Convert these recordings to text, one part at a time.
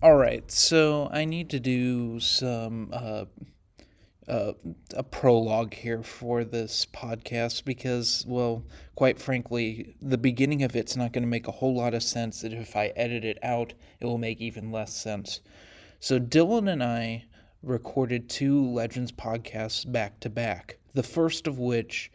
All right, so I need to do some uh, uh, a prologue here for this podcast because, well, quite frankly, the beginning of it's not going to make a whole lot of sense. And if I edit it out, it will make even less sense. So Dylan and I recorded two Legends podcasts back to back. The first of which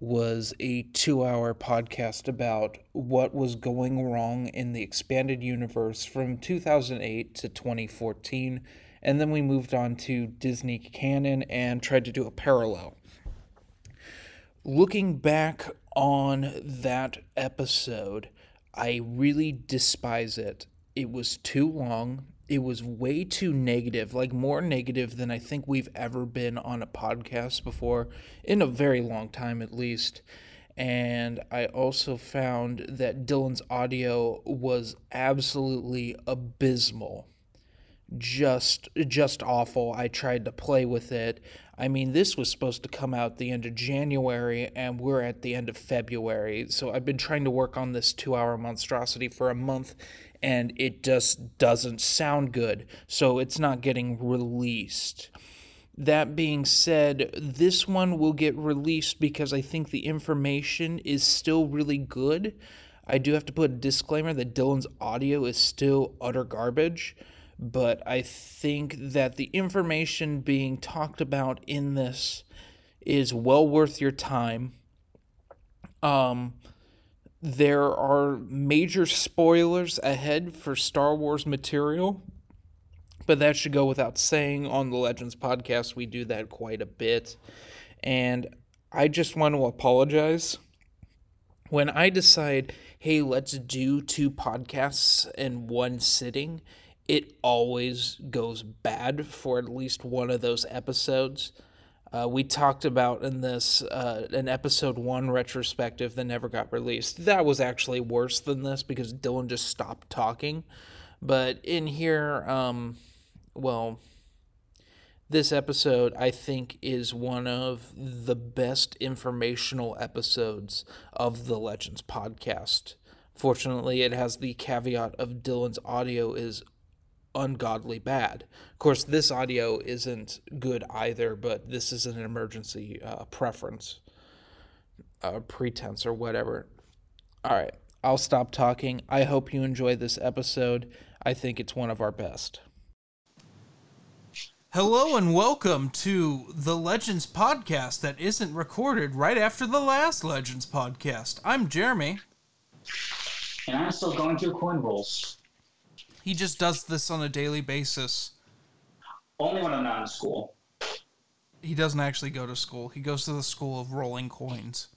was a two hour podcast about what was going wrong in the expanded universe from 2008 to 2014. And then we moved on to Disney canon and tried to do a parallel. Looking back on that episode, I really despise it. It was too long it was way too negative, like more negative than I think we've ever been on a podcast before, in a very long time at least. And I also found that Dylan's audio was absolutely abysmal. Just just awful. I tried to play with it. I mean, this was supposed to come out the end of January and we're at the end of February. So I've been trying to work on this 2-hour monstrosity for a month and it just doesn't sound good, so it's not getting released. That being said, this one will get released because I think the information is still really good. I do have to put a disclaimer that Dylan's audio is still utter garbage, but I think that the information being talked about in this is well worth your time. Um, there are major spoilers ahead for Star Wars material, but that should go without saying. On the Legends podcast, we do that quite a bit. And I just want to apologize. When I decide, hey, let's do two podcasts in one sitting, it always goes bad for at least one of those episodes. Uh, we talked about in this uh, an episode one retrospective that never got released. That was actually worse than this because Dylan just stopped talking. But in here, um, well, this episode I think is one of the best informational episodes of the Legends podcast. Fortunately, it has the caveat of Dylan's audio is ungodly bad. Of course, this audio isn't good either, but this is an emergency uh, preference, uh, pretense, or whatever. All right, I'll stop talking. I hope you enjoy this episode. I think it's one of our best. Hello and welcome to the Legends podcast that isn't recorded right after the last Legends podcast. I'm Jeremy. And I'm still going through coin rolls. He just does this on a daily basis. Only when I'm not in school. He doesn't actually go to school. He goes to the school of rolling coins.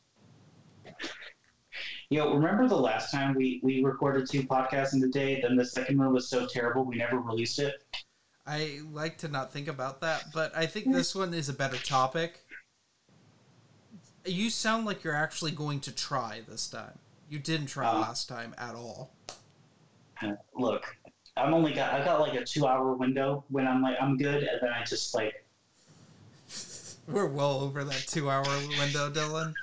Yo, remember the last time we, we recorded two podcasts in the day? Then the second one was so terrible we never released it. I like to not think about that, but I think this one is a better topic. You sound like you're actually going to try this time. You didn't try uh, last time at all. Look, I'm only got I got like a two hour window when I'm like I'm good, and then I just like. We're well over that two hour window, Dylan.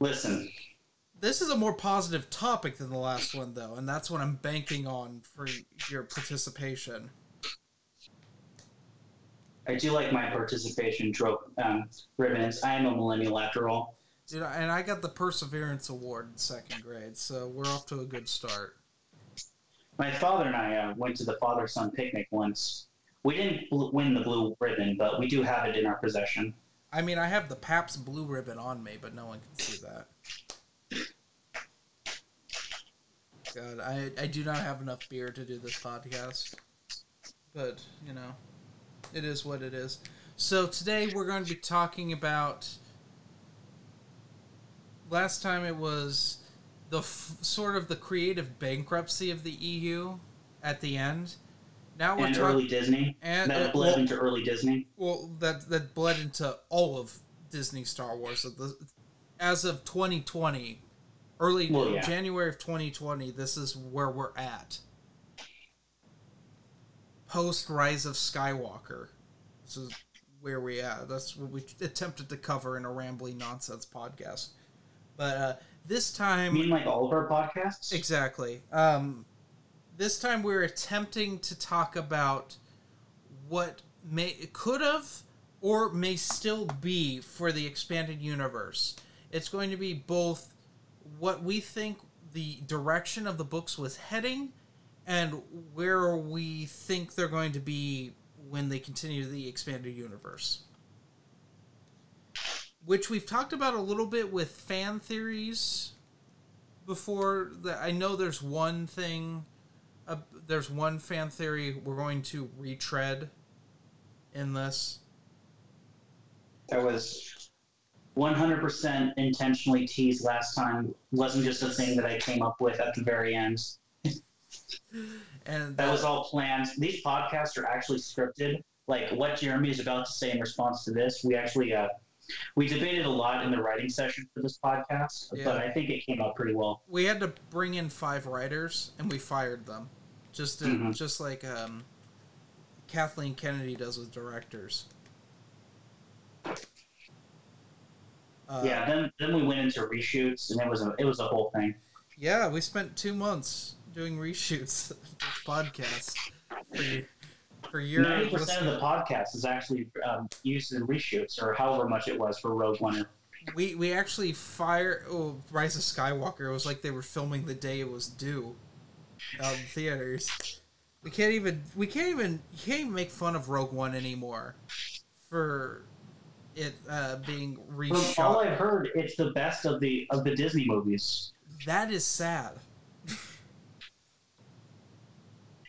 Listen. This is a more positive topic than the last one, though, and that's what I'm banking on for your participation. I do like my participation trope um, ribbons. I am a millennial after all. Dude, and I got the Perseverance Award in second grade, so we're off to a good start my father and I uh, went to the father son picnic once. We didn't bl- win the blue ribbon, but we do have it in our possession. I mean, I have the Pabst blue ribbon on me, but no one can see that. God, I, I do not have enough beer to do this podcast. But, you know, it is what it is. So today we're going to be talking about. Last time it was the f- sort of the creative bankruptcy of the EU at the end. Now we're and talking early Disney. and that uh, bled well, into early Disney. well, that that bled into all of Disney Star Wars. As of 2020, early Well, yeah. January of 2020, this is where we're at. Post Rise of Skywalker. This is where we at. That's what we attempted to cover in a rambling nonsense podcast. But uh, this time, mean, like all of our podcasts. Exactly. Um, this time we're attempting to talk about what may could have or may still be for the expanded universe. It's going to be both what we think the direction of the books was heading and where we think they're going to be when they continue the expanded universe. Which we've talked about a little bit with fan theories before that I know there's one thing uh, there's one fan theory we're going to retread in this That was 100% intentionally teased last time. wasn't just a thing that I came up with at the very end. and That was all planned. These podcasts are actually scripted. Like what Jeremy is about to say in response to this, we actually uh, we debated a lot in the writing session for this podcast, Yeah. but I think it came out pretty well. we had to bring in five writers and we fired them just to, Mhm. just like um, Kathleen Kennedy does with directors uh, yeah, then then we went into reshoots, and it was a it was a whole thing. yeah we spent two months doing reshoots of this podcast for, your Ninety percent of the podcast is actually um, used in reshoots, or however much it was for Rogue One. We we actually fire oh Rise of Skywalker. It was like they were filming the day it was due, in theaters. We can't even we can't even you can't even make fun of Rogue One anymore, for it uh, being From all. I've heard, it's the best of the of the Disney movies, That is sad.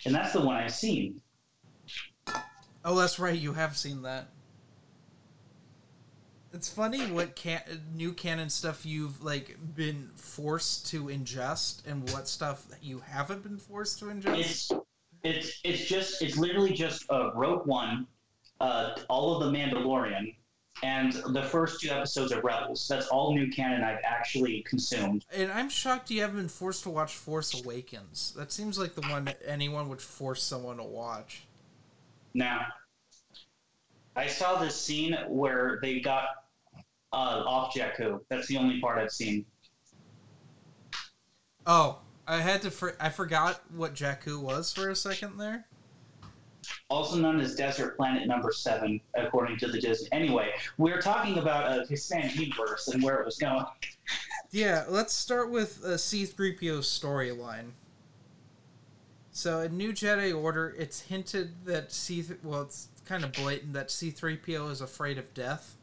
and that's the one I've seen. Oh, that's right. You have seen that. It's funny what can- new canon stuff you've like been forced to ingest, and what stuff that you haven't been forced to ingest. It's it's it's just it's literally just uh, Rogue One, uh, all of the Mandalorian, and the first two episodes of Rebels. That's all new canon I've actually consumed. And I'm shocked you haven't been forced to watch Force Awakens. That seems like the one that anyone would force someone to watch. Now, I saw this scene where they got uh, off Jakku. That's the only part I've seen. Oh, I had to. For- I forgot what Jakku was for a second there. Also known as Desert Planet Number Seven, according to the Disney. Anyway, we're talking about uh, the expanded universe and where it was going. Yeah, let's start with uh, C-3PO's storyline. So in New Jedi Order, it's hinted that C well, it's kind of blatant that C-3PO is afraid of death.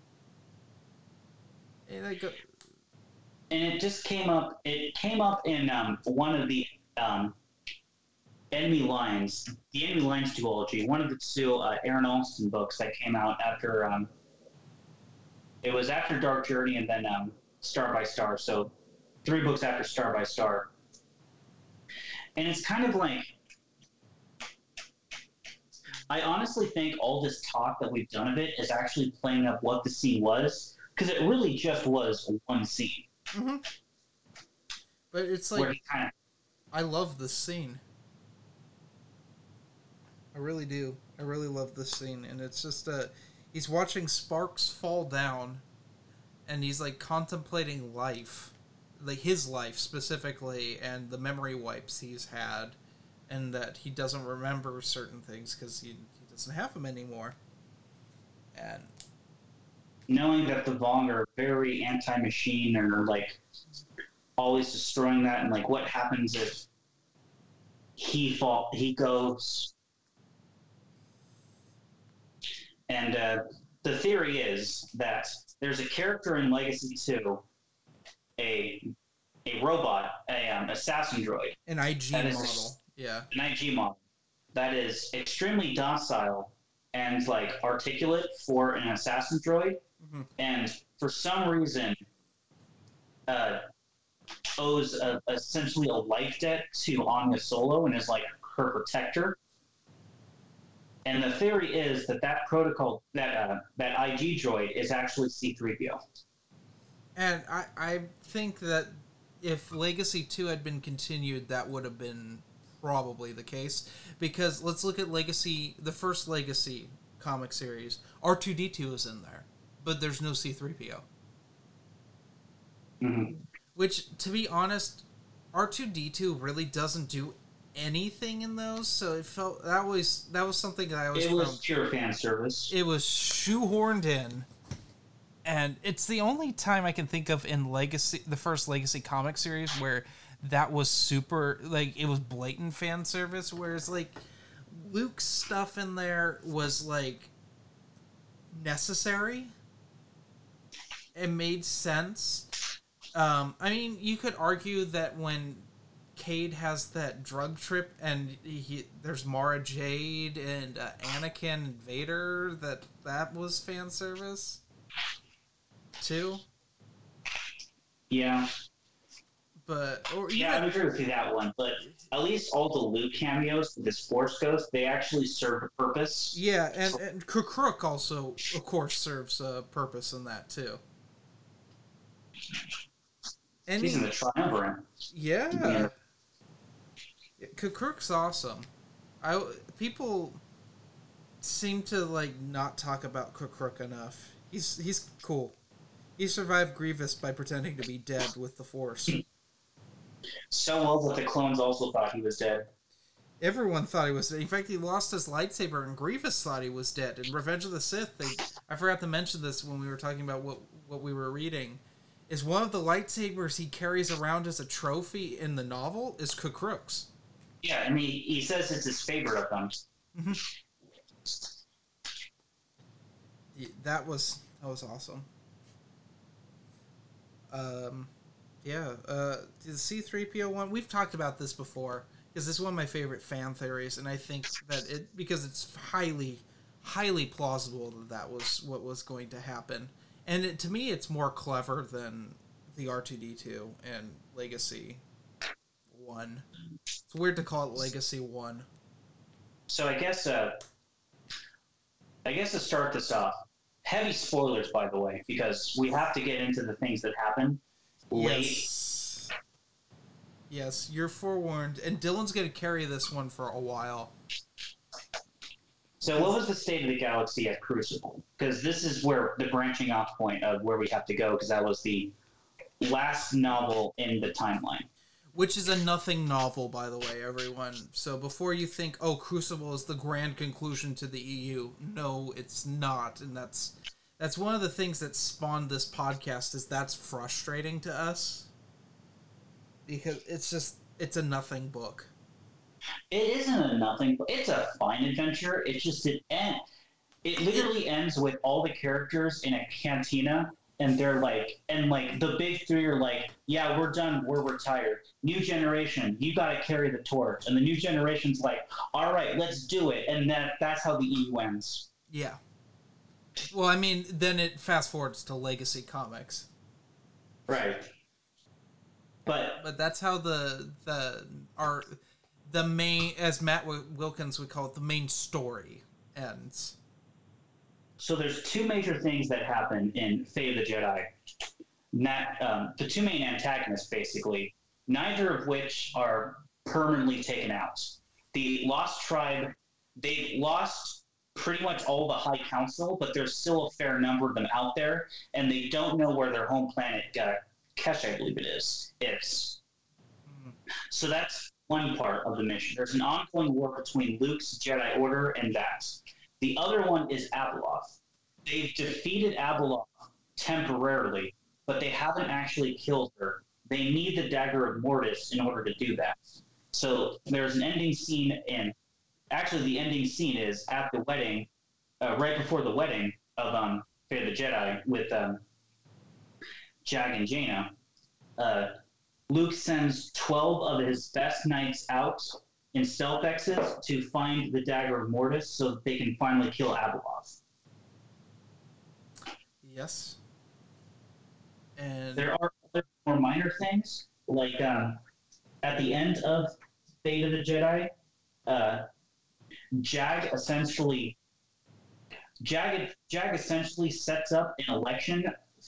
And go, and it just came up. It came up in um, one of the um, enemy lines, the enemy lines duology, one of the two uh, Aaron Alston books that came out after. Um, it was after Dark Journey and then um, Star by Star. So three books after Star by Star, and it's kind of like. I honestly think all this talk that we've done of it is actually playing up what the scene was, because it really just was one scene but it's like kind of I love this scene. I really do. I really love this scene, and it's just uh, he's watching sparks fall down, and he's like contemplating life, like his life specifically, and the memory wipes he's had, and that he doesn't remember certain things because he, he doesn't have them anymore. And knowing that the Vong are very anti-machine and are like always destroying that, and like what happens if he fall he goes. And uh, the theory is that there's a character in Legacy Two, a a robot, a um, assassin droid, an IG model, yeah, an IG model that is extremely docile and like articulate for an assassin droid, Mhm. and for some reason uh, owes a, essentially a life debt to Ania Solo and is like her protector. And the theory is that that protocol, that uh, that IG droid, is actually C-3PO. And I, I think that if Legacy 2 had been continued, that would have been probably the case. Because let's look at Legacy, the first Legacy comic series. R2D2 is in there, but there's no C3PO. Mm-hmm. Which, to be honest, R2D2 really doesn't do anything in those, so it felt that was that was something that I was. It was pure fan service. It was shoehorned in, and it's the only time I can think of in Legacy, the first Legacy comic series, where that was super like it was blatant fan service. Whereas like Luke's stuff in there was like necessary. It made sense. Um, I mean, you could argue that when Cade has that drug trip and he there's Mara Jade and uh, Anakin and Vader that that was fan service too. Yeah. But or yeah, I agree with you that one. But at least all the Luke cameos, the Force Ghost, they actually serve a purpose. Yeah, and, and K'Kruhk also, of course, serves a purpose in that too. And he's in the triumvirate. Yeah. yeah. Awesome. I people seem to like not talk about K'Kruhk enough. He's he's cool. He survived Grievous by pretending to be dead with the Force. So well that the clones also thought he was dead. Everyone thought he was dead. In fact, he lost his lightsaber, and Grievous thought he was dead. In Revenge of the Sith, they, I forgot to mention this when we were talking about what what we were reading. Is one of the lightsabers he carries around as a trophy in the novel is K'Kruhk's. Yeah, and he, he says it's his favorite of them. Mm-hmm. that was that was awesome. Um, yeah, uh, the C three PO one. We've talked about this before because this is one of my favorite fan theories, and I think that it because it's highly, highly plausible that that was what was going to happen, and it, to me, it's more clever than the R two D two and Legacy one. It's weird to call it Legacy One. So I guess, uh, I guess to start this off, heavy spoilers, by the way, because we have to get into the things that happen late. Yes, yes you're forewarned, and Dylan's going to carry this one for a while. So, what was the state of the galaxy at Crucible? Because this is where the branching off point of where we have to go, because that was the last novel in the timeline which is a nothing novel, by the way, everyone. So before you think, oh, Crucible is the grand conclusion to the EU, no, it's not, and that's that's one of the things that spawned this podcast. Is that's frustrating to us because it's just it's a nothing book. It isn't a nothing. book. It's a fine adventure. It's just it end. It literally ends with all the characters in a cantina and they're like, and like the big three are like, yeah, we're done, we're retired. New generation, you got to carry the torch, and the new generation's like, all right, let's do it, and that that's how the EU ends. Yeah. Well, I mean, then it fast forwards to Legacy Comics. Right. But but that's how the the our the main as Matt Wilkins would call it the main story ends. So there's two major things that happen in Fate of the Jedi. Not, um, the two main antagonists, basically, neither of which are permanently taken out. The Lost Tribe, they lost pretty much all the High Council, but there's still a fair number of them out there, and they don't know where their home planet, uh, Kesh, I believe it is, is. So that's one part of the mission. There's an ongoing war between Luke's Jedi Order and that. The other one is Abeloth. They've defeated Abeloth temporarily, but they haven't actually killed her. They need the Dagger of Mortis in order to do that. So there's an ending scene, and actually, the ending scene is at the wedding, uh, right before the wedding of um, Fate of the Jedi with um, Jag and Jaina. Uh, Luke sends 12 of his best knights out in stealth exits to find the dagger of Mortis so that they can finally kill Abeloth. Yes. And there are other more minor things, like um, at the end of Fate of the Jedi, uh, Jag essentially Jag Jag essentially sets up an election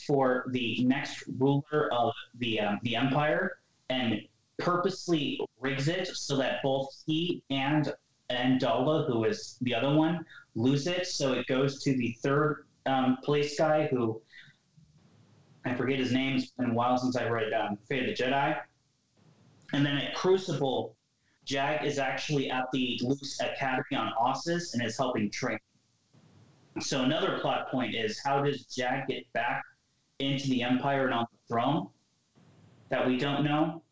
for the next ruler of the um, the empire and purposely rigs it so that both he and and Daala, who is the other one, lose it. So it goes to the third um, place guy who I forget his name. It's been a while since I read um, Fate of the Jedi. And then at Crucible, Jag is actually at the Luke's Academy on Ossus and is helping train. So another plot point is how does Jag get back into the Empire and on the throne that we don't know?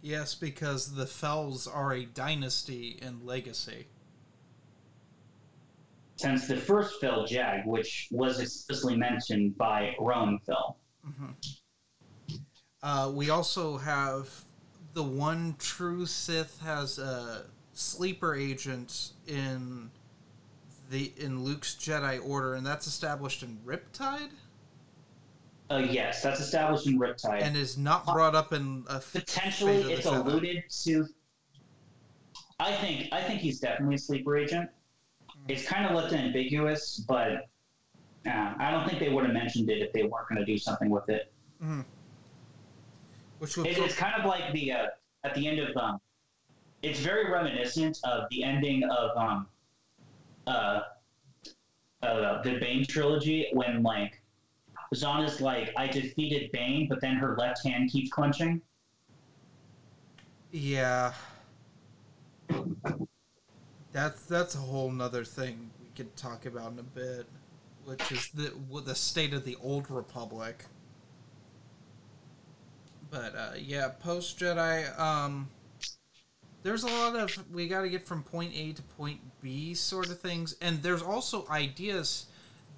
Yes, because the Fels are a dynasty and legacy. Since the first Fel Jag, which was explicitly mentioned by Roan Fel. Mm-hmm. Uh, we also have the one true Sith has a sleeper agent in the in Luke's Jedi Order, and that's established in Riptide. Uh, yes, that's established in Riptide, and is not brought up in a potentially. It's alluded to. I think I think he's definitely a sleeper agent. Mm. It's kind of left ambiguous, but uh, I don't think they would have mentioned it if they weren't going to do something with it. Mm. Which it, it's kind of like the uh, at the end of um, it's very reminiscent of the ending of um, uh, uh, the Bane trilogy when like Zannah's like, I defeated Bane, but then her left hand keeps clenching. Yeah. That's that's a whole nother thing we could talk about in a bit, which is the the state of the old republic. But uh, yeah, post Jedi, um, there's a lot of we got to get from point A to point B sort of things, and there's also ideas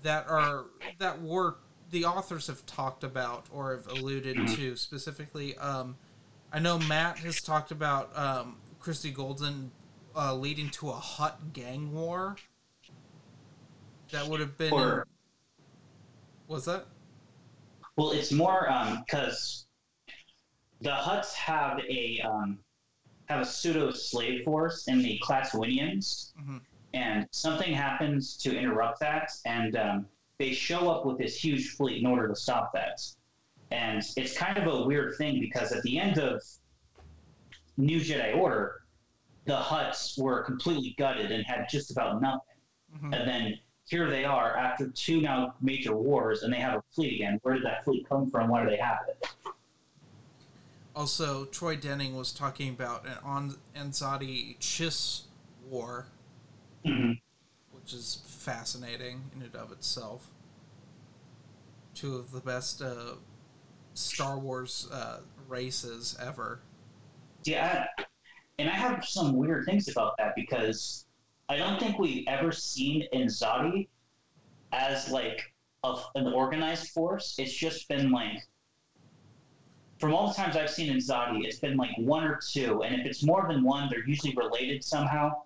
that are that were the authors have talked about or have alluded to specifically. Um, I know Matt has talked about um, Christie Golden uh, leading to a Hutt gang war. That would have been. Or, was that? Well, it's more because um, the Hutts have a um, have a pseudo slave force in the Klatooinians, mm-hmm. and something happens to interrupt that, and um, they show up with this huge fleet in order to stop that. And it's kind of a weird thing because at the end of New Jedi Order, the Hutts were completely gutted and had just about nothing. Mm-hmm. And then here they are after two now major wars, and they have a fleet again. Where did that fleet come from? Why do they have it? Also, Troy Denning was talking about an Anzati Chiss war, mm-hmm. which is fascinating in and of itself. Two of the best uh, Star Wars uh, races ever. Yeah, and I have some weird things about that because I don't think we've ever seen Anzati as like a, an organized force. It's just been like from all the times I've seen Anzati, it's been like one or two, and if it's more than one, they're usually related somehow.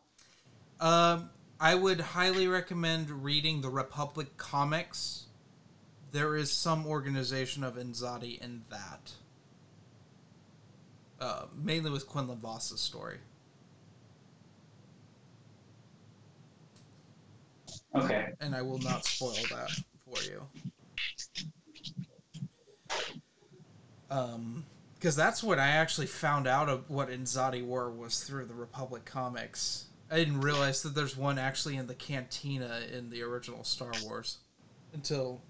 Um, I would highly recommend reading the Republic comics. There is some organization of Anzati in that. Uh, mainly with Quinlan Vos's story. Okay. And I will not spoil that for you. Um, because that's what I actually found out of what Anzati were was through the Republic comics. I didn't realize that there's one actually in the cantina in the original Star Wars until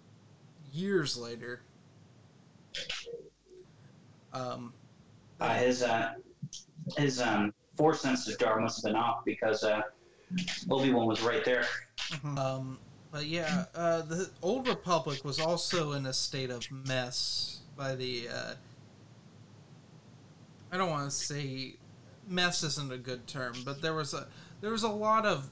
years later. Um, uh, his uh, his um, force sensitive jar must have been off because uh, Obi Wan was right there. Mm-hmm. Um, but yeah, uh, the Old Republic was also in a state of mess by the. Uh, I don't want to say mess isn't a good term, but there was a there was a lot of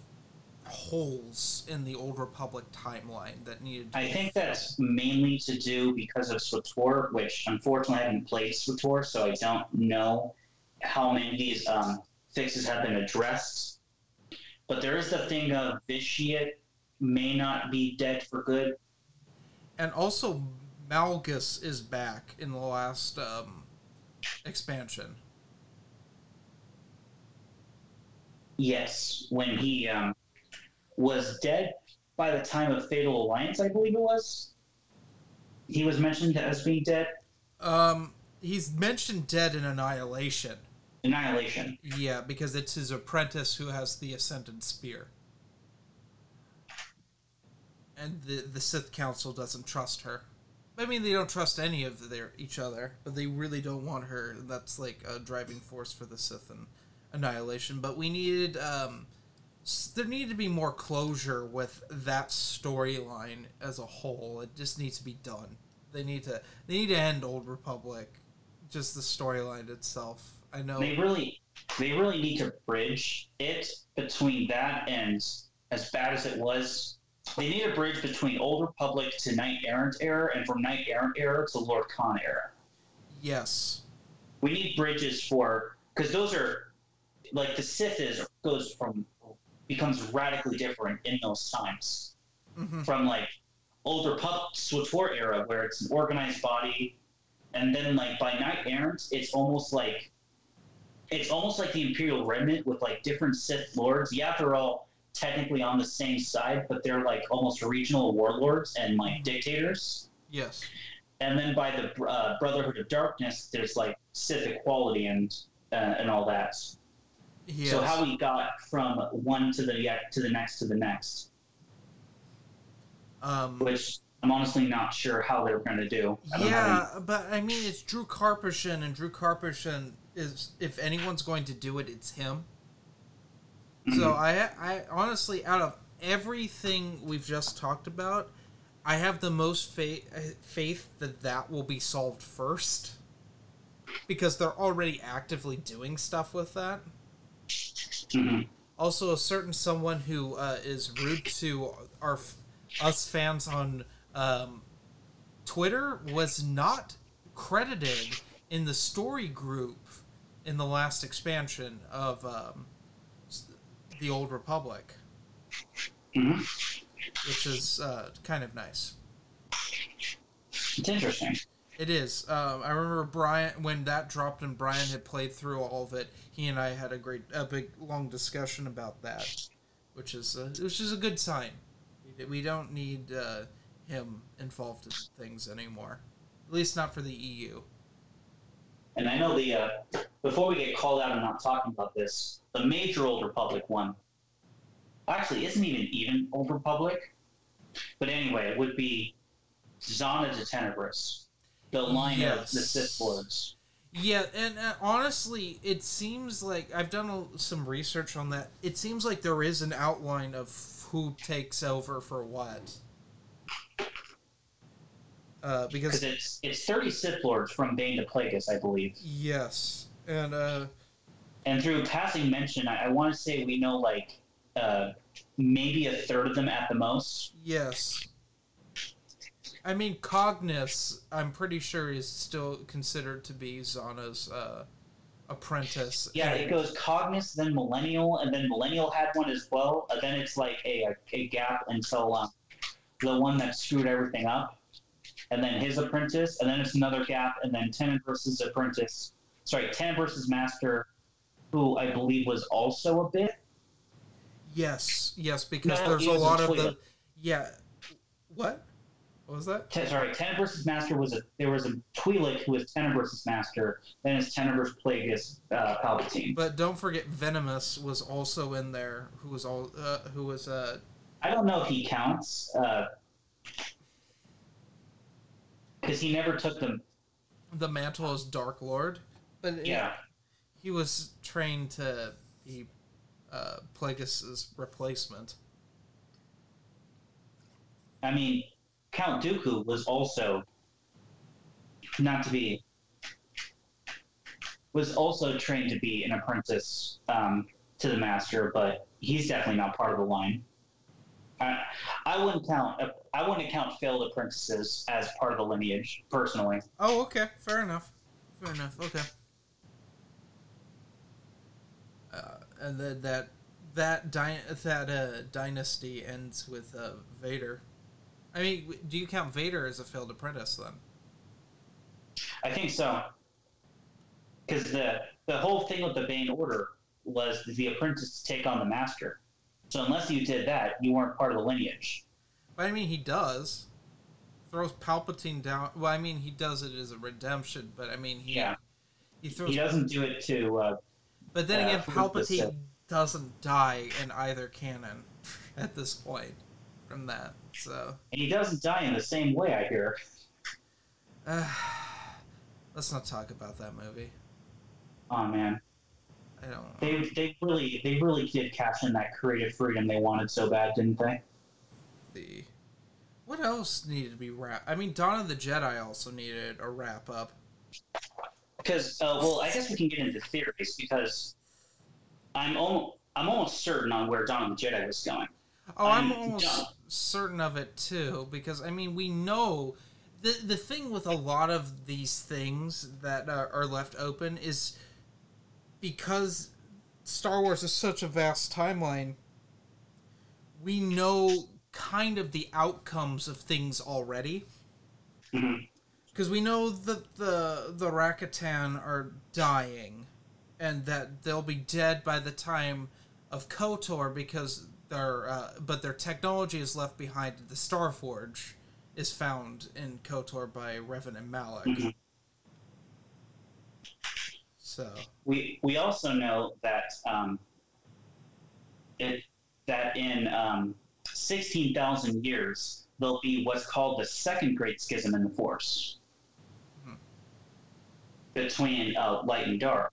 holes in the old Republic timeline that needed. I think that's mainly to do because of SWTOR, which unfortunately I haven't played SWTOR, so I don't know how many of these um, fixes have been addressed. But there is the thing of Vitiate may not be dead for good. And also, Malgus is back in the last um, expansion. Yes, when he um, was dead by the time of Fatal Alliance, I believe it was. He was mentioned as being dead. Um, he's mentioned dead in Annihilation. Annihilation. Yeah, because it's his apprentice who has the Ascendant Spear. And the the Sith Council doesn't trust her. I mean, they don't trust any of their each other, but they really don't want her. That's like a driving force for the Sith and Annihilation. But we needed um, there needed to be more closure with that storyline as a whole. It just needs to be done. They need to they need to end Old Republic. Just the storyline itself. I know. They really, they really need to bridge it between that and as bad as it was. They need a bridge between Old Republic to Knight Errant era, and from Knight Errant era to Lord Kaan era. Yes. We need bridges for because those are like the Sith is goes from becomes radically different in those times. hmm from like old Republic SWTOR era where it's an organized body, and then like by Knight Errant, it's almost like it's almost like the Imperial Remnant with like different Sith lords. Yeah, they're all technically on the same side, but they're like almost regional warlords and like dictators. Yes. And then by the uh, Brotherhood of Darkness, there's like Sith equality and uh, and all that. Yes. So how we got from one to the to the next to the next, um, which I'm honestly not sure how they're going to do. I don't yeah, but I mean, it's Drew Karpyshyn, and Drew Karpyshyn is if anyone's going to do it, it's him. So I, I honestly, out of everything we've just talked about, I have the most faith faith that that will be solved first, because they're already actively doing stuff with that. Mhm. also a certain someone who uh, is rude to our us fans on um, Twitter was not credited in the story group in the last expansion of um, the Old Republic, Mhm. which is uh, kind of nice. It's interesting. It is. Um, I remember Brian when that dropped and Brian had played through all of it. He and I had a great, a big, long discussion about that, which is uh, which is a good sign. We- We don't need uh, him involved in things anymore, at least not for the EU. And I know the uh, before we get called out and not talking about this, the major Old Republic one actually isn't even even Old Republic, but anyway, it would be Zannah de Tenebris, the line of the Yes. Sith Lords. Yeah, and uh, honestly, it seems like I've done a, some research on that. It seems like there is an outline of who takes over for what. Uh, because it's it's thirty Sith Lords from Bane to Plagueis, I believe. Yes, and uh, And through passing mention, I, I want to say we know like uh, maybe a third of them at the most. yes. I mean, Cognus, I'm pretty sure is still considered to be Zannah's uh, apprentice. Yeah, and- it goes Cognus, then Millennial, and then Millennial had one as well. And then it's like a, a, a gap until um, the one that screwed everything up, and then his apprentice, and then it's another gap, and then Tenebrous apprentice. Sorry, Tenebrous Master, who I believe was also a bit. Yes, yes, because No, there's a lot of the. Yeah. What? What was that? Sorry, Tenebrous Master was a there was a Twi'lek who was Tenebrous Master. Then it's Tenebrous Plagueis uh, Palpatine. But don't forget, Venamis was also in there. Who was all? Uh, who was uh? I don't know if he counts because he never took them. The mantle as Dark Lord, but Yeah. he was trained to be uh, Plagueis's replacement. I mean, Count Dooku was also not to be was also trained to be an apprentice um, to the master, but he's definitely not part of the line. I, I wouldn't count I wouldn't count failed apprentices as part of the lineage personally. Oh, okay, fair enough. Fair enough. Okay. Uh, and then that that dy- that uh, dynasty ends with uh, Vader. I mean, do you count Vader as a failed apprentice then? I think so. Because the the whole thing with the Bane Order was the apprentice to take on the master. So unless you did that, you weren't part of the lineage. But I mean, he does throws Palpatine down. Well, I mean, he does it as a redemption, but I mean, he Yeah. he throws. He doesn't do it to. Uh, but then uh, again, Palpatine doesn't die in either canon at this point from that. So and he doesn't die in the same way. I hear. uh, let's not talk about that movie. Oh man, I don't. they they really they really did cash in that creative freedom they wanted so bad, didn't they? The what else needed to be wrapped? I mean, Dawn of the Jedi also needed a wrap up. Because uh, well, I guess we can get into theories because I'm almost I'm almost certain on where Dawn of the Jedi was going. Oh, I'm Um, almost yeah. certain of it too, because I mean, we know the the thing with a lot of these things that are, are left open is because Star Wars is such a vast timeline. We know kind of the outcomes of things already. Because we know that the the Rakatan are dying, and that they'll be dead by the time of Kotor because their uh, but their technology is left behind. The Starforge is found in Kotor by Revan and Malak. Mhm. So We we also know that um, it that in um, sixteen thousand years there'll be what's called the second Great Schism in the Force Hmm. between uh, light and dark.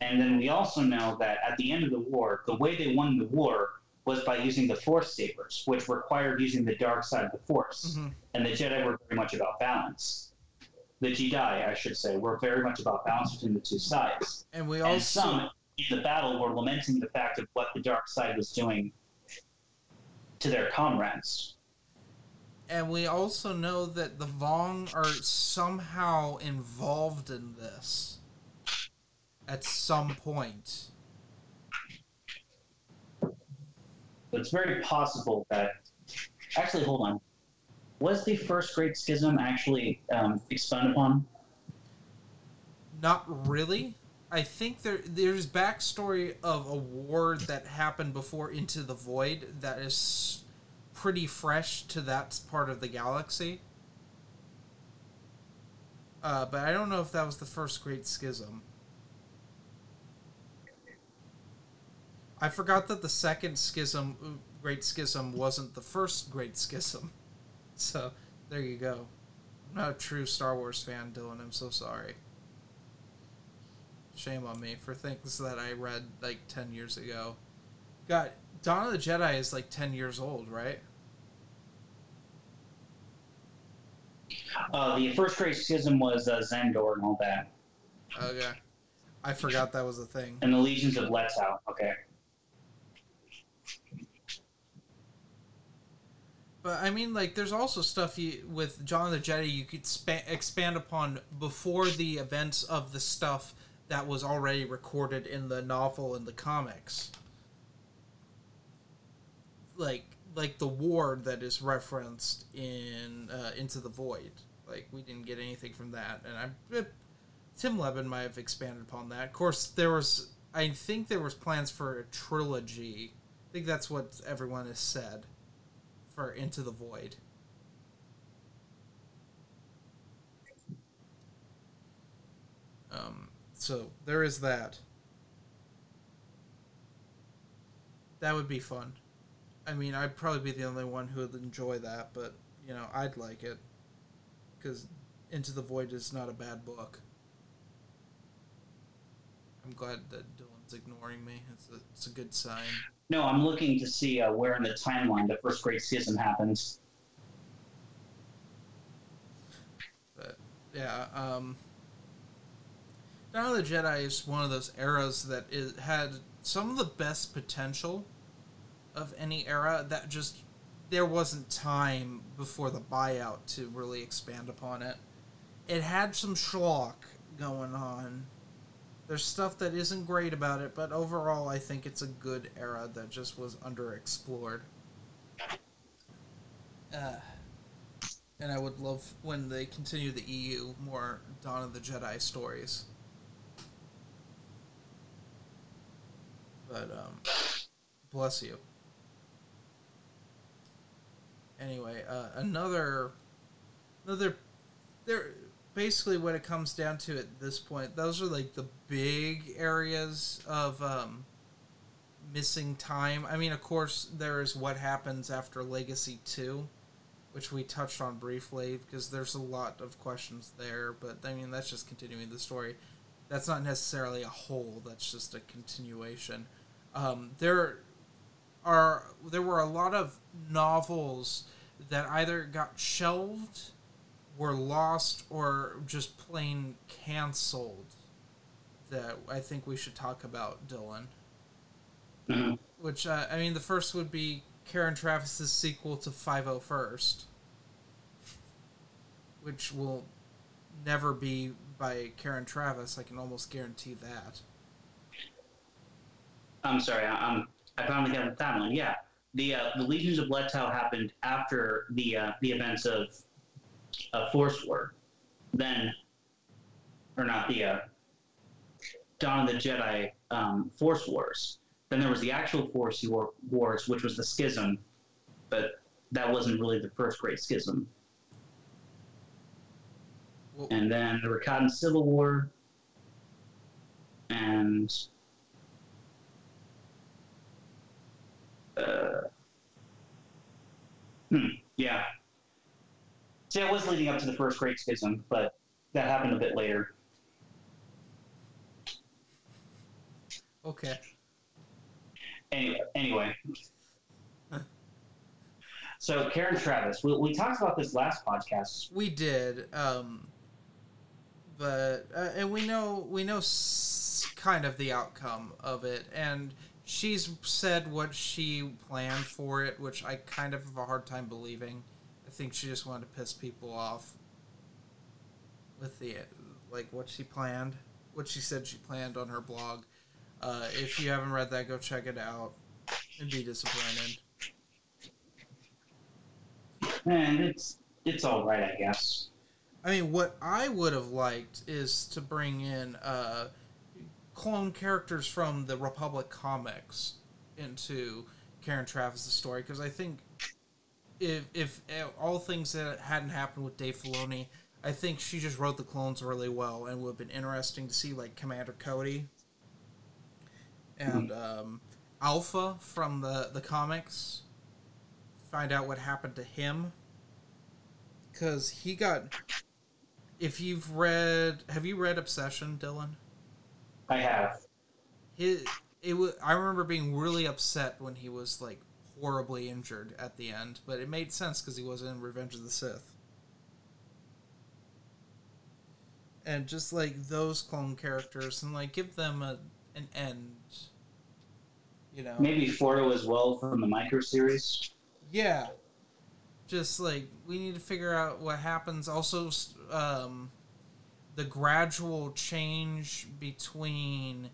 And then we also know that at the end of the war, the way they won the war was by using the Force sabers, which required using the dark side of the Force. Mhm. And the Jedi were very much about balance. The Jedi, I should say, were very much about balance between the two sides. and we And also some in the battle were lamenting the fact of what the dark side was doing to their comrades. and we also know that the Vong are somehow involved in this at some point. It's very possible that. Actually, hold on. Was the first Great Schism actually um, expounded upon? Not really. I think there there's backstory of a war that happened before Into the Void that is pretty fresh to that part of the galaxy. Uh, but I don't know if that was the first Great Schism. I forgot that the second schism, Great Schism, wasn't the first Great Schism. So there you go. I'm not a true Star Wars fan, Dylan. I'm so sorry. Shame on me for things that I read like 10 years ago. God, Dawn of the Jedi is like 10 years old, right? Uh, the first Great Schism was uh, Xendor and all that, Okay. I forgot that was a thing. and the legions of Lettow. Okay. But I mean, like, there's also stuff you with Dawn of the Jedi you could spa- expand upon before the events of the stuff that was already recorded in the novel and the comics. Like, like the war that is referenced in uh, Into the Void. Like, we didn't get anything from that, and I, eh, Tim Lebbon might have expanded upon that. Of course, there was. I think there was plans for a trilogy. I think that's what everyone has said for Into the Void. Um, so there is that. That would be fun. I mean, I'd probably be the only one who would enjoy that, but you know, I'd like it because Into the Void is not a bad book. I'm glad that Dylan's ignoring me. It's a, it's a good sign. No, I'm looking to see uh, where in the timeline the first Great Schism happens. But yeah, um, Dawn of the Jedi is one of those eras that had some of the best potential of any era that just there wasn't time before the buyout to really expand upon it. It had some schlock going on. There's stuff that isn't great about it, but overall, I think it's a good era that just was underexplored. Uh, and I would love when they continue the EU more Dawn of the Jedi stories. But um, bless you. Anyway, uh, another another there basically what it comes down to at this point those are like the big areas of um, missing time. I mean of course there is what happens after legacy 2 which we touched on briefly because there's a lot of questions there but i mean that's just continuing the story. That's not necessarily a whole that's just a continuation um, there are there were a lot of novels that either got shelved were lost or just plain canceled that I think we should talk about, Dylan. Mhm. Which uh, I mean, the first would be Karen Traviss's sequel to Five O First, which will never be by Karen Traviss. I can almost guarantee that. I'm sorry. I, I'm. I finally got the timeline. Yeah, the uh, the Legions of Lettow happened after the uh, the events of uh, Force War. Then, or not the uh, Dawn of the Jedi um, Force Wars. Then there was the actual Force War, Wars, which was the Schism, but that wasn't really the first great schism. Well, And then the Rakatan Civil War, and uh, hmm, yeah. See, it was leading up to the first Great Schism, but that happened a bit later. okay. Anyway, anyway. so Karen Traviss, we, we talked about this last podcast. We did, um, but uh, and we know we know s- kind of the outcome of it, and she's said what she planned for it, which I kind of have a hard time believing. I think she just wanted to piss people off with the like what she planned, what she said she planned on her blog. Uh, if you haven't read that, go check it out and be disappointed. And it's it's all right, I guess. I mean, what I would have liked is to bring in uh, clone characters from the Republic comics into Karen Traviss' story because I think if if uh, all things that hadn't happened with Dave Filoni, I think she just wrote the clones really well and would have been interesting to see like Commander Cody and um, Alpha from the the comics. Find out what happened to him because he got. If you've read, have you read Obsession, Dylan? I have. His, it was. I remember being really upset when he was like horribly injured at the end, but it made sense because he was in Revenge of the Sith. And just like those clone characters, and like give them a an end. You know, Maybe Fordo as well from the micro series. Yeah. Just like we need to figure out what happens. Also, um, the gradual change between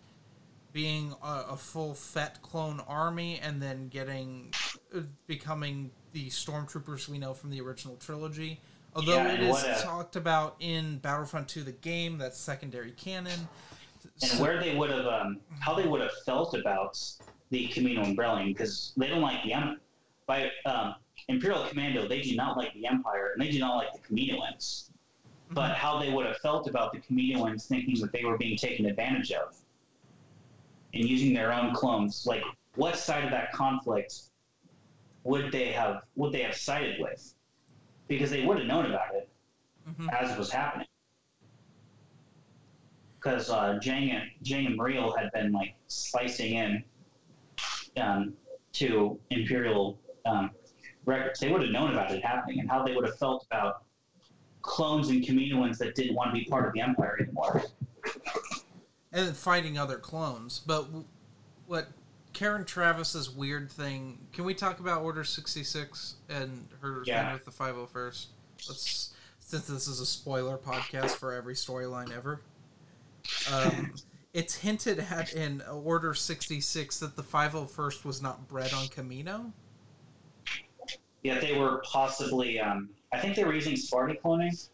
being a, a full Fett clone army and then getting uh, becoming the stormtroopers we know from the original trilogy. Although Yeah, it is a- talked about in Battlefront 2 the game, that's secondary canon. and So- where they would have, um, how they would have felt about the Camino Umbrellian, because they don't like the Empire. By um, Imperial Commando, they do not like the Empire, and they do not like the Kaminoans. But how they would have felt about the Kaminoans thinking that they were being taken advantage of and using their own clones, like what side of that conflict would they have would they have sided with? Because they would have known about it Mhm. as it was happening. Because uh, Jaing and Jaing and Mereel had been like slicing in um, to Imperial um, records. They would have known about it happening and how they would have felt about clones and Kaminoans that didn't want to be part of the Empire anymore. and then fighting other clones. But what Karen Traviss's weird thing? Can we talk about Order sixty six and her Yeah. thing with the five hundred first? Let's since this is a spoiler podcast for every storyline ever. Um, it's hinted at in Order sixty six that the five hundred first was not bred on Kamino. Yet they were possibly, um, I think they were using Spaarti cloning.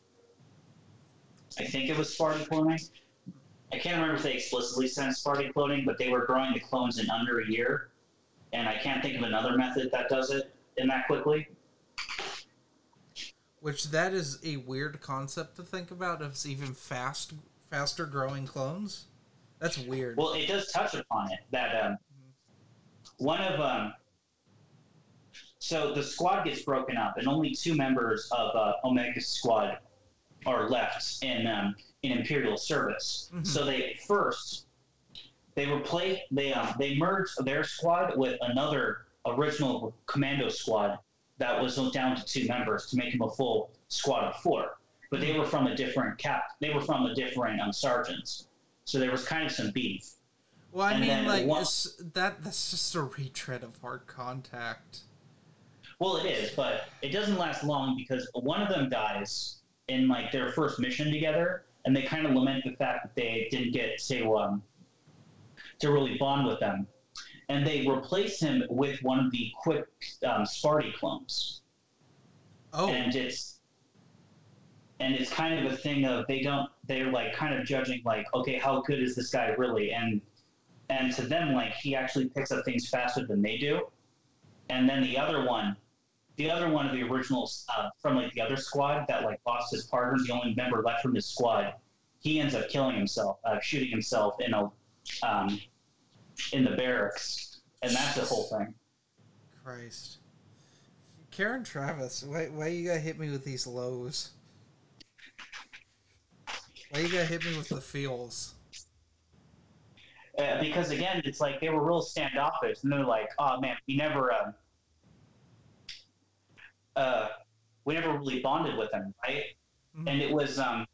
I think it was Spaarti cloning. I can't remember if they explicitly said Spartan cloning, but they were growing the clones in under a year, and I can't think of another method that does it in that quickly. Which that is a weird concept to think about. If it's even fast, faster growing clones, that's weird. Well, it does touch upon it that um, one of um, so the squad gets broken up, and only two members of uh, Omega's squad are left in um, in Imperial service. Mhm. So they first they replace they um, they merged their squad with another original commando squad that was down to two members to make him a full squad of four. But they were from a different cap. They were from a different um, sergeants. So there was kind of some beef. Well, I And mean, like one- that. That's just a retread of hard contact. Well, it is, but it doesn't last long because one of them dies in like their first mission together, and they kind of lament the fact that they didn't get to um, to really bond with them, and they replace him with one of the quick um, Spaarti clones, Oh, and it's and it's kind of a thing of they don't they're like kind of judging like okay how good is this guy really? And and to them like he actually picks up things faster than they do. And then the other one the other one of the originals uh, from like the other squad that like lost his partner the only member left from his squad he ends up killing himself uh, shooting himself in a um, in the barracks and that's the whole thing Christ. Karen Traviss, why why you gotta hit me with these lows? Why you gotta hit me with the feels? uh, because again, it's like they were real standoffish, and they're like, "Oh man, we never, um, uh, we never really bonded with him, right?" Mhm. And it was, um,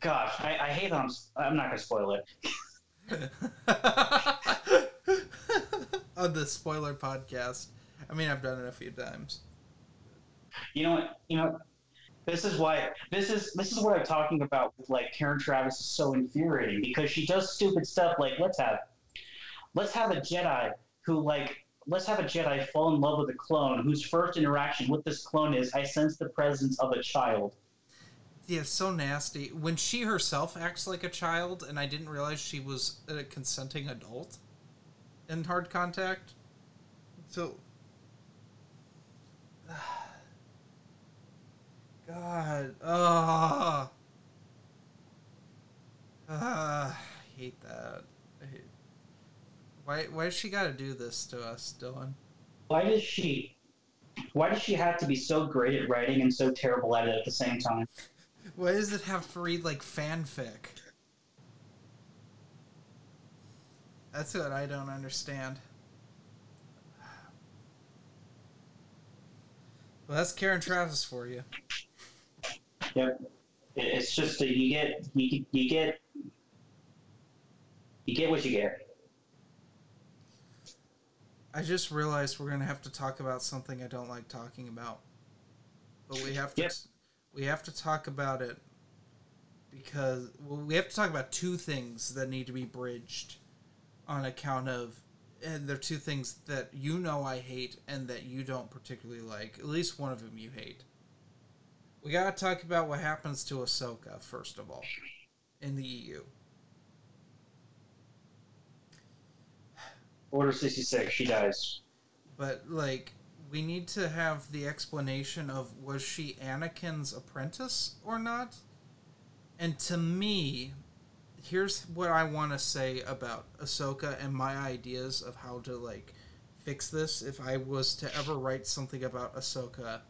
gosh, I, I hate them. I'm not gonna spoil it. On the spoiler podcast. I mean, I've done it a few times. You know what? You know, this is why this is this is what I'm talking about. With like Karen Traviss is so infuriating because she does stupid stuff like let's have, let's have a Jedi who like let's have a Jedi fall in love with a clone whose first interaction with this clone is I sense the presence of a child. Yeah, so nasty. When she herself acts like a child, and I didn't realize she was a consenting adult in hard contact. So. God. Oh. Ah, I hate that. Why, why does she gotta do this to us, Dylan? Why does she? Why does she have to be so great at writing and so terrible at it at the same time? Why does it have to read like fanfic? That's what I don't understand. Well, that's Karen Traviss for you. Yep. It's just that you get you, you get you get what you get. I just realized we're gonna have to talk about something I don't like talking about, but we have to Yep. we have to talk about it because well, we have to talk about two things that need to be bridged on account of and they're two things that you know I hate and that you don't particularly like. At least one of them you hate. We gotta talk about what happens to Ahsoka first of all in the EU. Order sixty six. She dies. but like we need to have the explanation of was she Anakin's apprentice or not? And to me, here's what I want to say about Ahsoka and my ideas of how to like fix this if I was to ever write something about Ahsoka.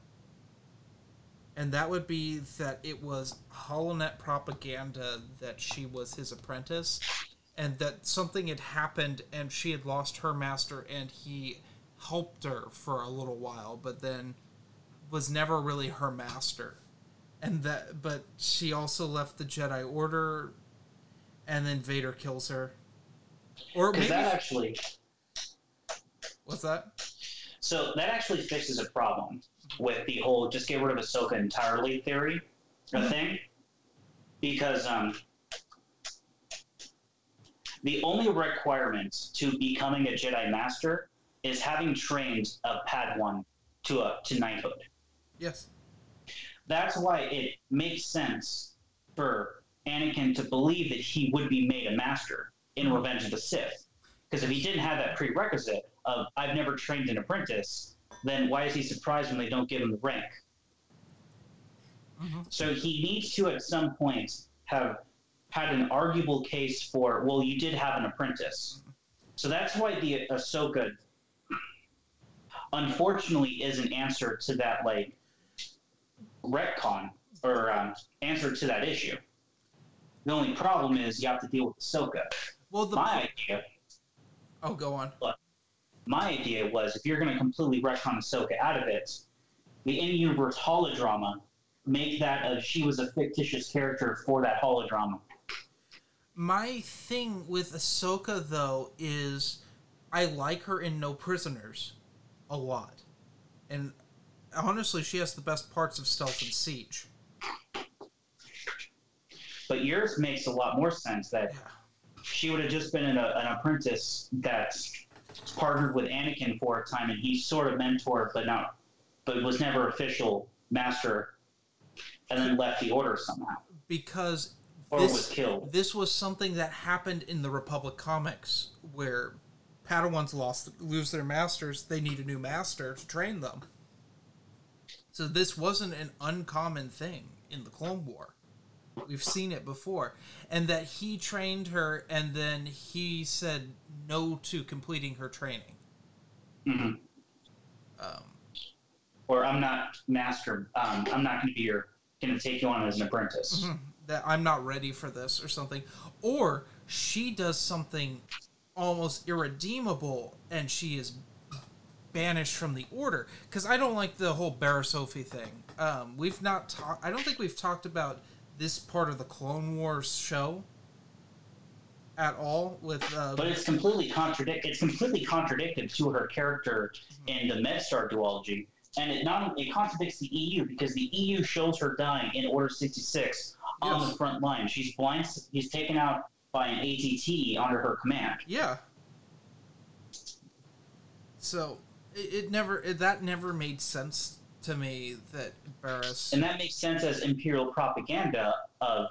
And that would be that it was HoloNet propaganda that she was his apprentice and that something had happened and she had lost her master and he helped her for a little while but then was never really her master. And that but she also left the jedi order and then vader kills her. Or maybe that actually what's that? So that actually fixes a problem with the whole just get rid of Ahsoka entirely theory or thing. Because um the only requirement to becoming a Jedi Master is having trained a Padawan to a to knighthood. yes That's why it makes sense for Anakin to believe that he would be made a master in Revenge of the Sith. Because if he didn't have that prerequisite of I've never trained an apprentice, then why is he surprised when they don't give him the rank? Mm-hmm. So he needs to at some point have had an arguable case for well, you did have an apprentice. So that's why the Ahsoka, unfortunately, is an answer to that like retcon or um, answer to that issue. The only problem is you have to deal with Ahsoka. Well, the My idea, oh, go on. Look, my idea was if you're going to completely retcon Ahsoka out of it, the in-universe holodrama, make that a, she was a fictitious character for that holodrama. My thing with Ahsoka though is I like her in No Prisoners a lot. And honestly, she has the best parts of Stealth and Siege. But yours makes a lot more sense that Yeah. she would have just been an, an apprentice that's partnered with Anakin for a time, and he's sort of mentor, but not, but was never official master, and then left the order somehow, Because or this, was killed. this was something that happened in the Republic comics where Padawans lost lose their masters, they need a new master to train them. So this wasn't an uncommon thing in the Clone War. We've seen it before. And that he trained her and then he said no to completing her training. hmm Um, Or I'm not master. Um, I'm not going to be your. Going to take you on as an apprentice. That I'm not ready for this or something. Or she does something almost irredeemable and she is banished from the order. Because I don't like the whole Barriss Offee thing. Um, we've not talked. I don't think we've talked about this part of the Clone Wars show at all. With uh, But it's completely contradict. It's completely contradicted to her character in the MedStar duology, and it not it contradicts the EU because the EU shows her dying in Order sixty six on the front line. She's blind. He's taken out by an ATT under her command. yeah. So it, it never it, that never made sense to me that Barriss. And that makes sense as imperial propaganda of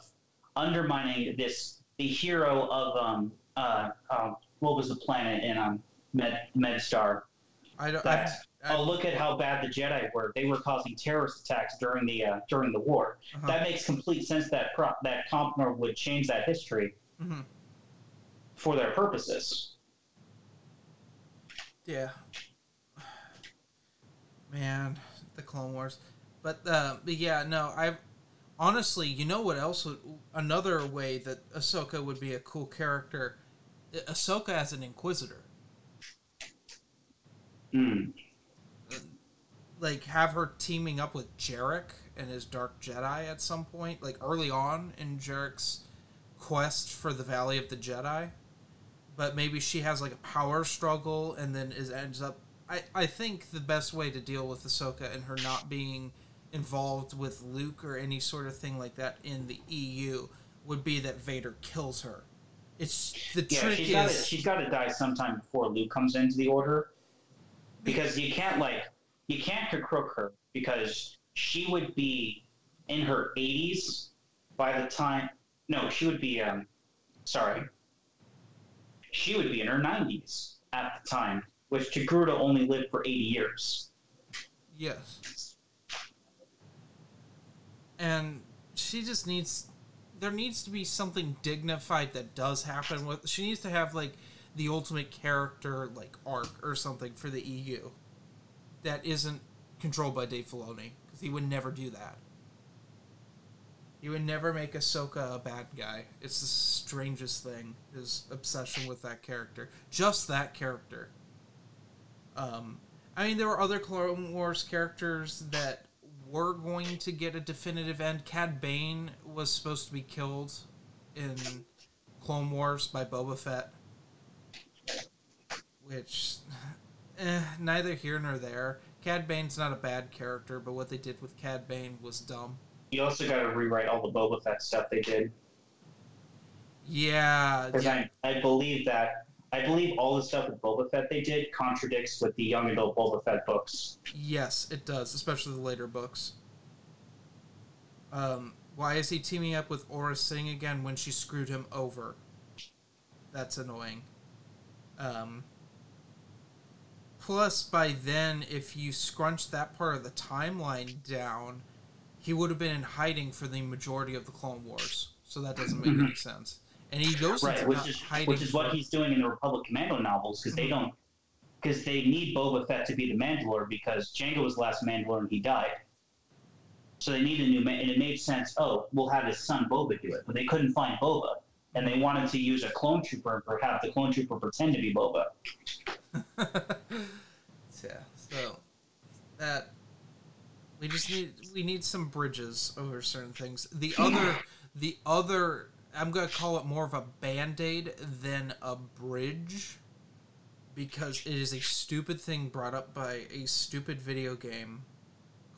undermining this the hero of um uh, uh what was the planet in um Med MedStar I don't. that oh look at how bad the Jedi were they were causing terrorist attacks during the uh, during the war Uh-huh. that makes complete sense that pro- that Compnor would change that history Mhm. for their purposes Yeah. Man, the Clone Wars. But uh, but yeah, no, I honestly, you know what else would another way that Ahsoka would be a cool character. Ahsoka as an Inquisitor, Hmm. Like have her teaming up with Jerec and his Dark Jedi at some point, like early on in Jerec's quest for the Valley of the Jedi. But maybe she has like a power struggle and then is ends up. I, I think the best way to deal with Ahsoka and her not being involved with Luke or any sort of thing like that in the EU would be that Vader kills her. It's the yeah trick she's got to she's got to die sometime before Luke comes into the order because you can't like you can't crook her because she would be in her 80s by the time no she would be um sorry. She would be in her 90s at the time which Togruta only lived for 80 years. Yes. And she just needs there needs to be something dignified that does happen with she needs to have like the ultimate character like arc or something for the EU that isn't controlled by Dave Filoni because he would never do that. He would never make Ahsoka a bad guy. It's the strangest thing, his obsession with that character. Just that character. Um, I mean, there were other Clone Wars characters that were going to get a definitive end. Cad Bane was supposed to be killed in Clone Wars by Boba Fett, which, eh, neither here nor there. Cad Bane's not a bad character, but what they did with Cad Bane was dumb. you also got to rewrite all the Boba Fett stuff they did Yeah, because yeah, I, I believe that I believe all the stuff with Boba Fett they did contradicts with the young adult Boba Fett books yes, it does, especially the later books. Um, Why is he teaming up with Aurra Sing again when she screwed him over? That's annoying. Um, plus, by then, if you scrunch that part of the timeline down, he would have been in hiding for the majority of the Clone Wars. So that doesn't make any sense. And he goes right, which is hiding. which is what he's doing in the Republic Commando novels because they mm-hmm. don't because they need Boba Fett to be the Mandalore because Jango was the last Mandalore and he died. So they need a new man, and it made sense. Oh, we'll have his son Boba do it, but they couldn't find Boba, and they wanted to use a clone trooper or have the clone trooper pretend to be Boba. yeah. So that we just need we need some bridges over certain things. The other the other I'm gonna call it more of a band aid than a bridge because it is a stupid thing brought up by a stupid video game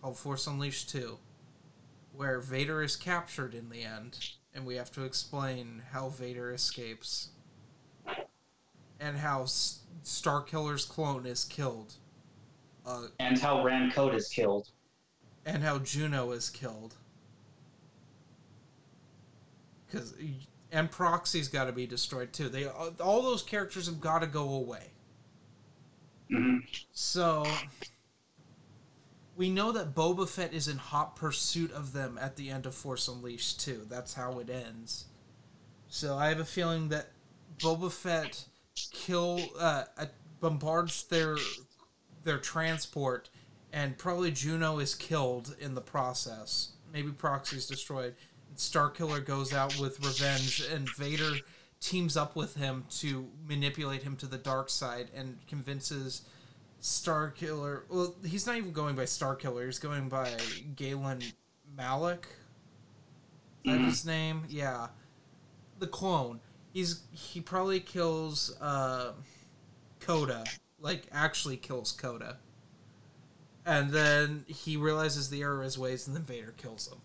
called Force Unleashed 2 where Vader is captured in the end and we have to explain how Vader escapes and how Starkiller's clone is killed uh, And how Rahm Kota is killed. and how Juno is killed. Because and Proxy's got to be destroyed too. They all those characters have got to go away. hmm So we know that Boba Fett is in hot pursuit of them at the end of Force Unleashed 2. That's how it ends. So I have a feeling that Boba Fett kill uh, uh, bombards their their transport, and probably Juno is killed in the process. Maybe Proxy's destroyed. And Starkiller goes out with revenge, and Vader teams up with him to manipulate him to the dark side and convinces Starkiller. Well, he's not even going by Starkiller. He's going by Galen Malik. Is that Mhm. his name? Yeah, the clone. He's he probably kills uh, Kota. Like actually kills Kota. And then he realizes the error of his ways, and then Vader kills him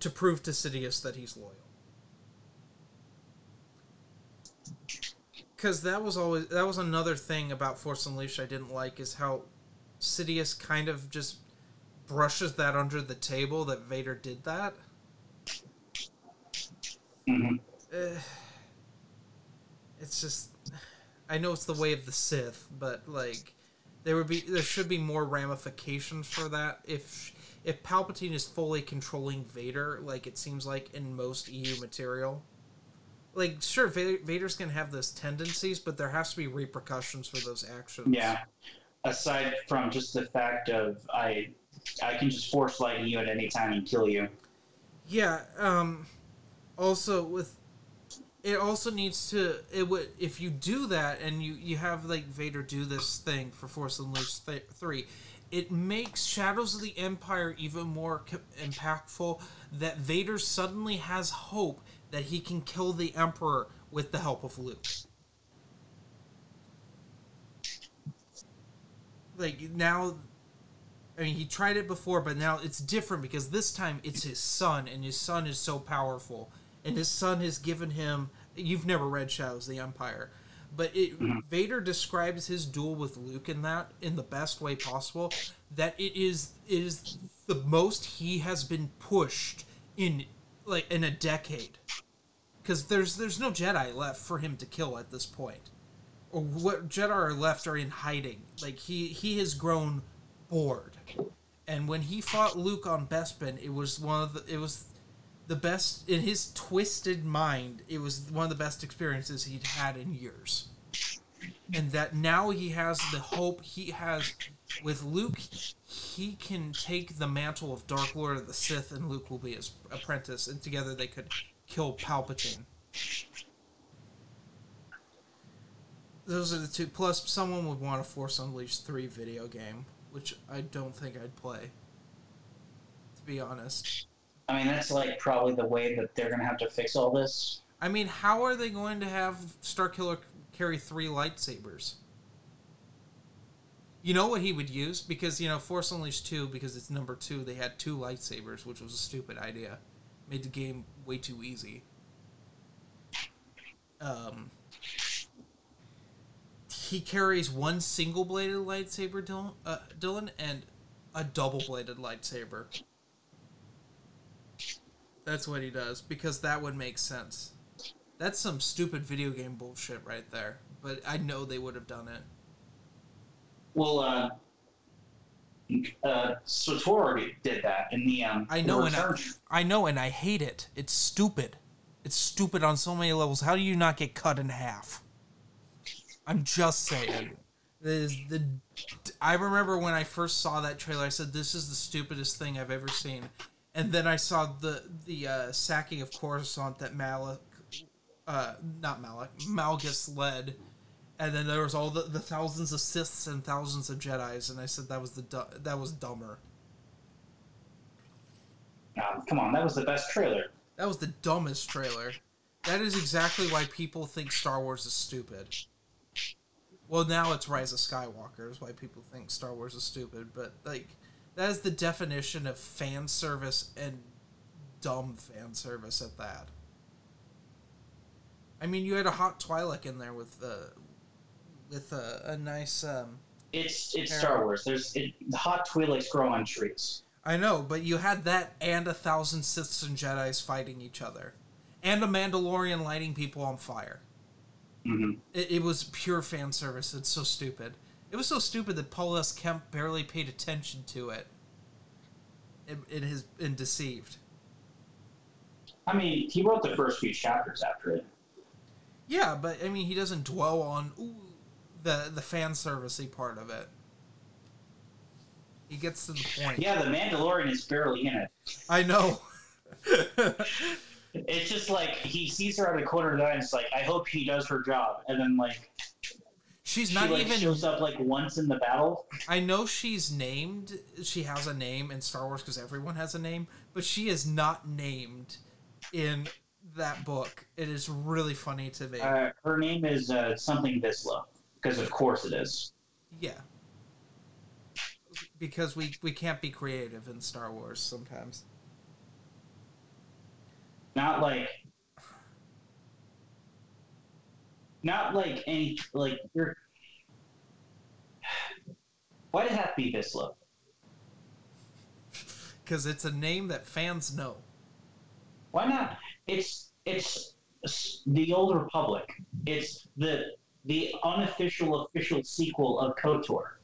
to prove to Sidious that he's loyal. because that was always that was another thing about Force Unleashed I didn't like is how Sidious kind of just brushes that under the table that Vader did that. hmm Eh, it's just I know it's the way of the Sith, but like there would be there should be more ramifications for that if if Palpatine is fully controlling Vader like it seems like in most EU material. Like sure Va- Vader's going to have those tendencies, but there has to be repercussions for those actions. Yeah. Aside from just the fact of I, I can just force light you at any time and kill you. Yeah. Um. Also, with it also needs to it would if you do that and you you have like Vader do this thing for Force Unleashed th- three, it makes Shadows of the Empire even more co- impactful. That Vader suddenly has hope that he can kill the Emperor with the help of Luke. Like now I mean, he tried it before, but now it's different because this time it's his son, and his son is so powerful, and his son has given him. You've never read Shadows of the Empire, but it, mm-hmm. Vader describes his duel with Luke in that in the best way possible. That it is it is the most he has been pushed in like in a decade, because there's there's no Jedi left for him to kill at this point, or what Jedi are left are in hiding. Like he he has grown bored. And when he fought Luke on Bespin, it was one of the it was the best in his twisted mind. It was one of the best experiences he'd had in years. And that now he has the hope he has with Luke, he can take the mantle of Dark Lord of the Sith, and Luke will be his apprentice, and together they could kill Palpatine. Those are the two. Plus, someone would want a Force Unleashed 3 video game, which I don't think I'd play. To be honest. I mean, that's like probably the way that they're gonna have to fix all this. I mean, how are they going to have Starkiller carry three lightsabers? You know what he would use? Because, you know, Force Unleashed 2, because it's number 2, they had two lightsabers, which was a stupid idea. Made the game way too easy. Um, he carries one single bladed lightsaber, Dylan, uh, Dylan, and a double bladed lightsaber. That's what he does because that would make sense. That's some stupid video game bullshit right there. But I know they would have done it. Well, uh, uh, Satori did that in the um. I know, and I, I know, and I hate it. It's stupid. It's stupid on so many levels. How do you not get cut in half? I'm just saying. This the I remember when I first saw that trailer, I said this is the stupidest thing I've ever seen. And then I saw the the uh, sacking of Coruscant that Malik, uh, not Malik, Malgus led, and then there was all the, the thousands of Siths and thousands of Jedi's, and I said that was the du- that was dumber. Um, come on, that was the best trailer. That was the dumbest trailer. That is exactly why people think Star Wars is stupid. Well, now it's Rise of Skywalker is why people think Star Wars is stupid, but like that is the definition of fan service and dumb fan service at that. I mean, you had a hot Twi'lek in there with uh, with a, a nice. Um, It's it's Yeah. Star Wars. There's it, hot Twi'leks grow on trees. I know, but you had that and a thousand Siths and Jedi's fighting each other, and a Mandalorian lighting people on fire. hmm It, it was pure fan service. It's so stupid. It was so stupid that Paul S. Kemp barely paid attention to it. It, has been deceived. I mean, he wrote the first few chapters after it. Yeah, but I mean, he doesn't dwell on ooh, the the fan servicey part of it. He gets to the point. Yeah, the Mandalorian is barely in it. I know. It's just like he sees her out of the corner of the eye and it's like, I hope he does her job. And then like She's she not like even. shows up like once in the battle. I know she's named. She has a name in Star Wars because everyone has a name, but she is not named in that book. It is really funny to me. Uh, her name is uh, something Vizla, because of course it is. yeah, because we we can't be creative in Star Wars sometimes. Not like, not like any like you're. Why does it have to be Vizla? Because it's a name that fans know. Why not? It's it's the Old Republic. It's the the unofficial official sequel of KOTOR.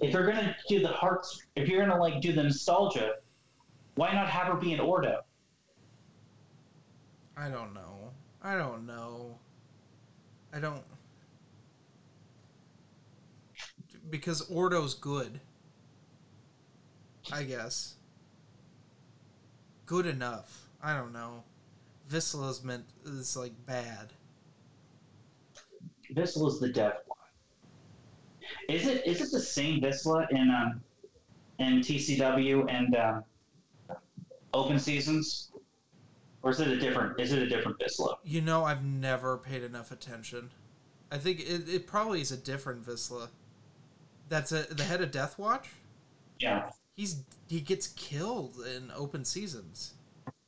If you're gonna do the hearts, if you're gonna like do the nostalgia, why not have her be an Ordo? I don't know. I don't know. I don't. Because Ordo's good. I guess. Good enough. I don't know. Vizla's meant is like bad. Vizla is the Death One. Is it is it the same Vizla in um in TCW and um, Open Seasons, or is it a different? Is it a different Vizla? You know, I've never paid enough attention. I think it, it probably is a different Vizla. That's a, the head of Death Watch. Yeah. He's he gets killed in open seasons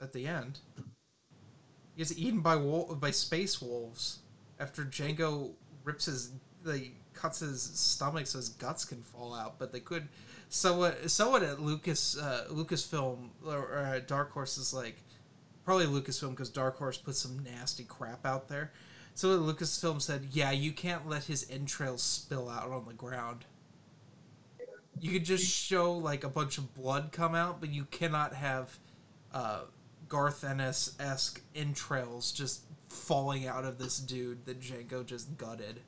at the end. He gets eaten by wol- by space wolves after Jango rips his like cuts his stomach so his guts can fall out. But they could someone someone at Lucas uh, Lucasfilm or uh, Dark Horse is like probably Lucasfilm because Dark Horse put some nasty crap out there. So Lucasfilm said, "Yeah, you can't let his entrails spill out on the ground." you could just show like a bunch of blood come out, but you cannot have uh, Garth Ennis esque entrails just falling out of this dude that Jango just gutted.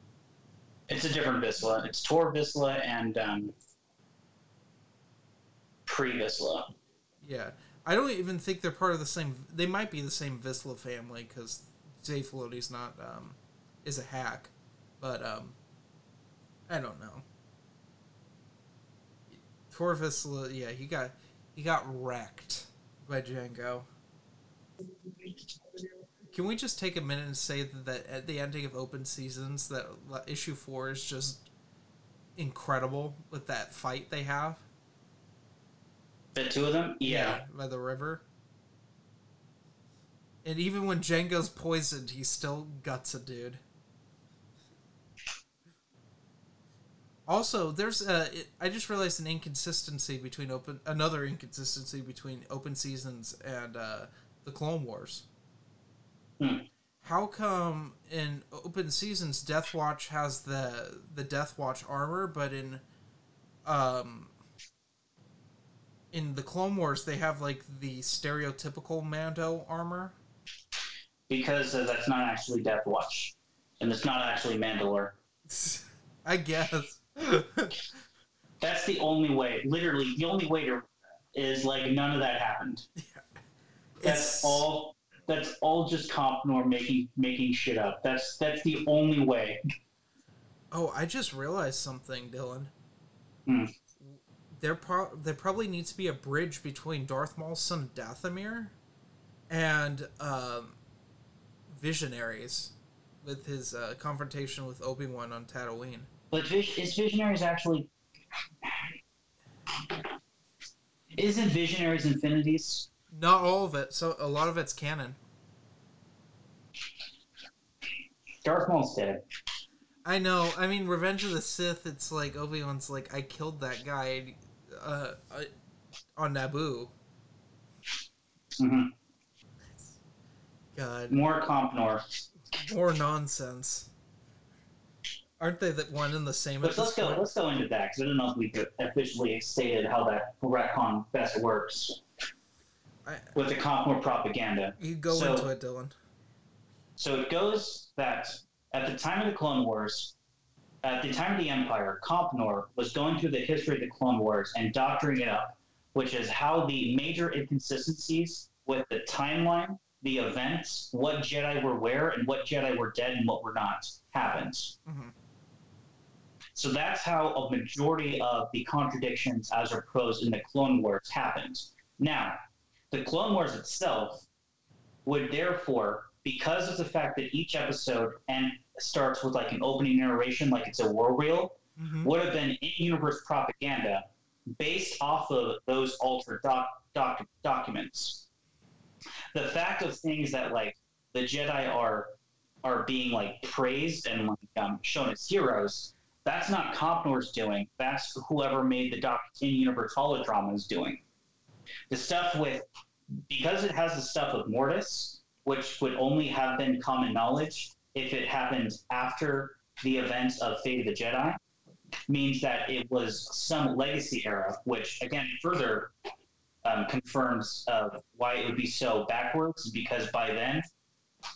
It's a different Vizla. It's Tor Vizla and um, pre Vizla. Yeah, I don't even think they're part of the same. They might be the same Vizla family because Dave Filoni's not um, is a hack, but um, I don't know. Tor Vizla, yeah, he got he got wrecked by Jango. Can we just take a minute and say that at the ending of Open Seasons, that issue four is just incredible with that fight they have? The two of them? Yeah. by the river. And even when Jango's poisoned, he still guts a dude. Also, there's a. It, I just realized an inconsistency between open. Another inconsistency between open seasons and uh, the Clone Wars. Hmm. How come in open seasons Death Watch has the the Death Watch armor, but in um in the Clone Wars they have like the stereotypical Mando armor? because uh, that's not actually Death Watch, and it's not actually Mandalore. I guess. That's the only way. Literally, the only way to is like none of that happened. That's It's- all. That's all just Compnor making making shit up. That's that's the only way. Oh, I just realized something, Dylan. Hmm. There, pro- there probably needs to be a bridge between Darth Maul's son Dathomir and um, Visionaries with his uh, confrontation with Obi Wan on Tatooine. But Vis- is Visionaries actually? Isn't Visionaries Infinities? Not all of it. So a lot of it's canon. Darth Maul's dead. I know. I mean, Revenge of the Sith. It's like Obi Wan's like, I killed that guy uh, uh, on Naboo. hmm God, More Compnor. more nonsense. Aren't they the one and the same But let's go. point? Let's go into that because I don't know if we could officially stated how that retcon best works I, with the Compnor propaganda. you go So- into it, Dylan. So it goes that at the time of the Clone Wars, at the time of the Empire, Compnor was going through the history of the Clone Wars and doctoring it up, which is how the major inconsistencies with the timeline, the events, what Jedi were where, and what Jedi were dead and what were not happens. Mhm. So that's how a majority of the contradictions as are posed in the Clone Wars happened. Now, the Clone Wars itself would therefore, because of the fact that each episode and starts with like an opening narration, like it's a war reel, Mhm. would have been in-universe propaganda based off of those altered doc- doc- documents. The fact of things that like the Jedi are are being like praised and like, um, shown as heroes. That's not Compnor's doing. That's whoever made the doc in-universe holodrama is doing. The stuff with because it has the stuff of Mortis, which would only have been common knowledge if it happened after the events of Fate of the Jedi, means that it was some legacy era, which again further um, confirms uh, why it would be so backwards. Because by then,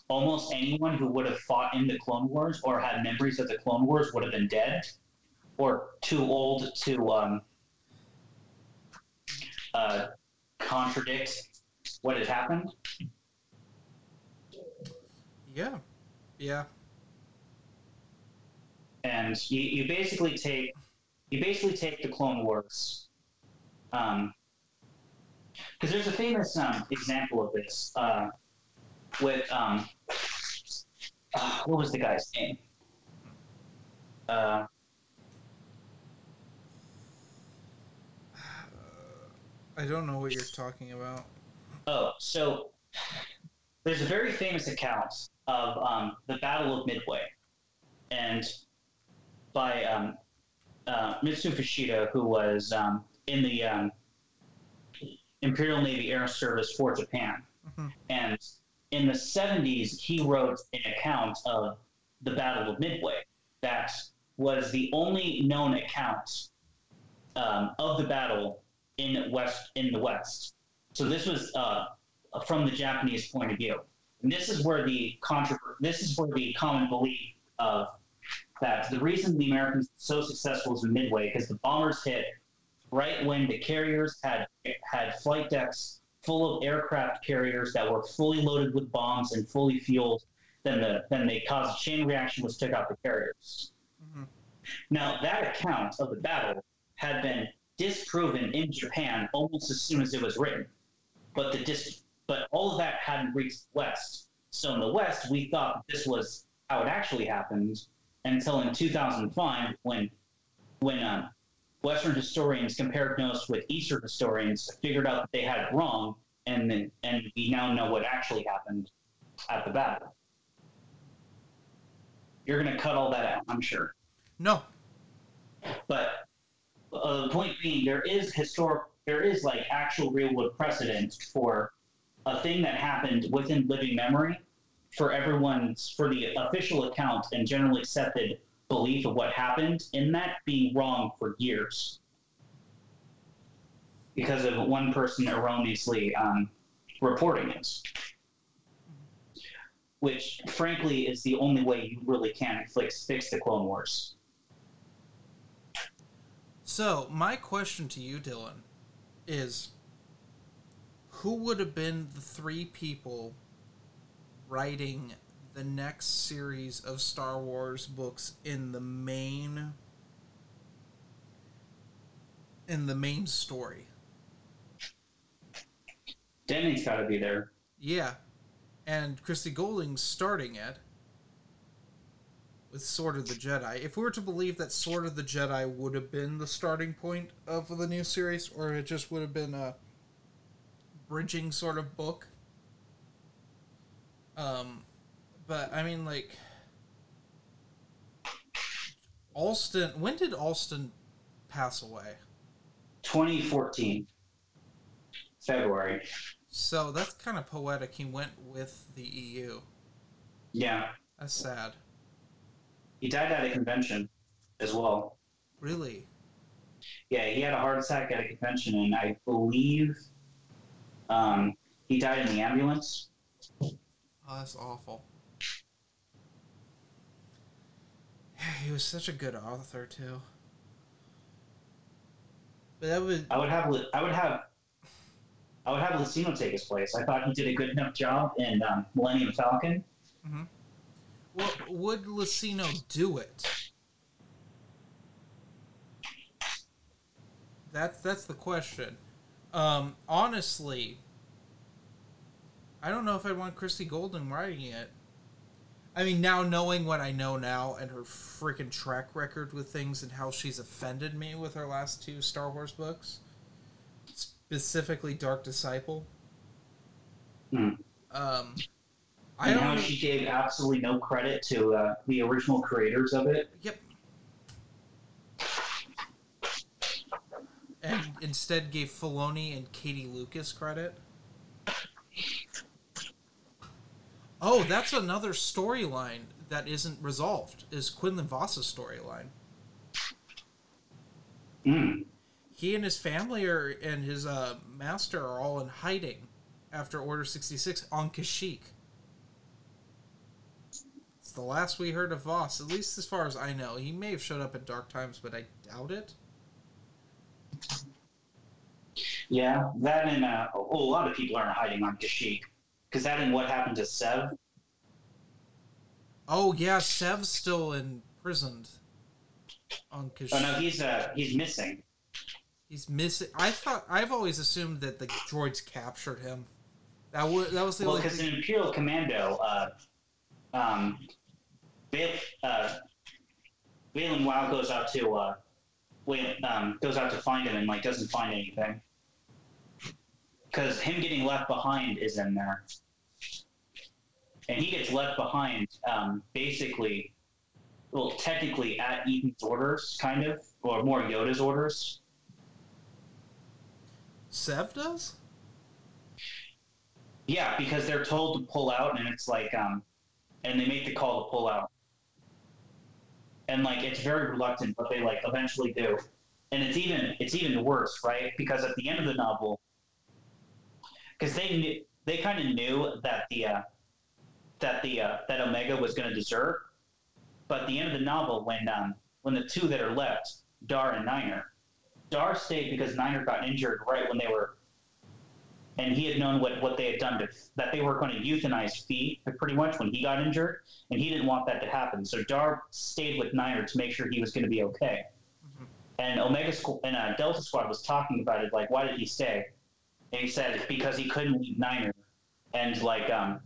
almost anyone who would have fought in the Clone Wars or had memories of the Clone Wars would have been dead or too old to um, uh, contradict what had happened. Yeah, yeah. and you, you basically take you basically take the Clone Wars. Um, because there's a famous um, example of this uh, with um, uh, what was the guy's name? Uh, I don't know what you're talking about. oh, so there's a very famous account of um, the Battle of Midway, and by um, uh, Mitsu Fuchida, who was um, in the um, Imperial Navy Air Service for Japan. Mhm. And in the 70s, he wrote an account of the Battle of Midway. That was the only known account um, of the battle in west in the West. So this was uh, from the Japanese point of view. And this is where the contro- this is where the common belief of that the reason the Americans were so successful was in Midway because the bombers hit right when the carriers had had flight decks full of aircraft carriers that were fully loaded with bombs and fully fueled. Then the then they caused a chain reaction which took out the carriers. Mhm. Now that account of the battle had been disproven in Japan almost as soon as it was written, but the dis- but all of that hadn't reached the West. So in the West, we thought this was how it actually happened until in 2005 when when um, Western historians compared notes with Eastern historians, figured out that they had it wrong, and then, and we now know what actually happened at the battle. You're going to cut all that out, I'm sure. No. But uh, the point being, there is historic, there is like actual real world precedent for a thing that happened within living memory for everyone's for the official account and generally accepted belief of what happened in that being wrong for years. Because of one person erroneously um, reporting it. Which frankly is the only way you really can fix, fix the clone wars. So, my question to you, Dylan, is who would have been the three people writing the next series of Star Wars books in the main in the main story? Denny's got to be there. Yeah. And Christie Golden's starting it with Sword of the Jedi. If we were to believe that Sword of the Jedi would have been the starting point of the new series, or it just would have been a bridging sort of book. Um, but I mean, like, Allston. When did Allston pass away? 2014, February. So that's kind of poetic. He went with the EU. Yeah, That's sad. he died at a convention as well. Really? Yeah, he had a heart attack at a convention, and I believe um, he died in the ambulance. Oh, that's awful. He was such a good author too. But that would I would have I would have I would have Luceno take his place. I thought he did a good enough job in um, Millennium Falcon. well, would Luceno do it? That's that's the question. Um, honestly, I don't know if I'd want Christie Golden writing it. I mean, now knowing what I know now and her freaking track record with things and how she's offended me with her last two Star Wars books, specifically Dark Disciple. Hmm. Um, I And don't. how she gave absolutely no credit to uh, the original creators of it. Yep. And instead gave Filoni and Katie Lucas credit. Oh, that's another storyline that isn't resolved. Is Quinlan Vos's storyline? Mm. He and his family are and his uh, master are all in hiding after Order sixty six on Kashyyyk. It's the last we heard of Voss, at least as far as I know. He may have showed up at Dark Times, but I doubt it. Yeah, that and uh, a whole lot of people aren't hiding on Kashyyyk. Because that and what happened to Sev. Oh yeah, Sev's still imprisoned on Kashyyyk. Oh no, he's uh, he's missing. He's missing. I thought I've always assumed that the droids captured him. That was that was the Well, because in Imperial Commando, uh, um, Val- uh, Walon Vau goes out to uh, Um, goes out to find him and like doesn't find anything. Because him getting left behind is in there, and he gets left behind um, basically, well, technically at Etain's orders, kind of, or more Yoda's orders. Sev does. Yeah, because they're told to pull out, and it's like, um, and they make the call to pull out, and like it's very reluctant, but they like eventually do, and it's even it's even worse, right? Because at the end of the novel, because they knew they kind of knew that the uh, that the uh, that Omega was going to desert, but at the end of the novel, when um, when the two that are left, Dar and Niner, Dar stayed because Niner got injured right when they were and he had known what, what they had done to that they were going to euthanize Fi pretty much when he got injured, and he didn't want that to happen. So Dar stayed with Niner to make sure he was going to be okay. And Omega Squ- and uh, Delta Squad was talking about it, like, why did he stay? And he said because he couldn't leave Niner, and like um,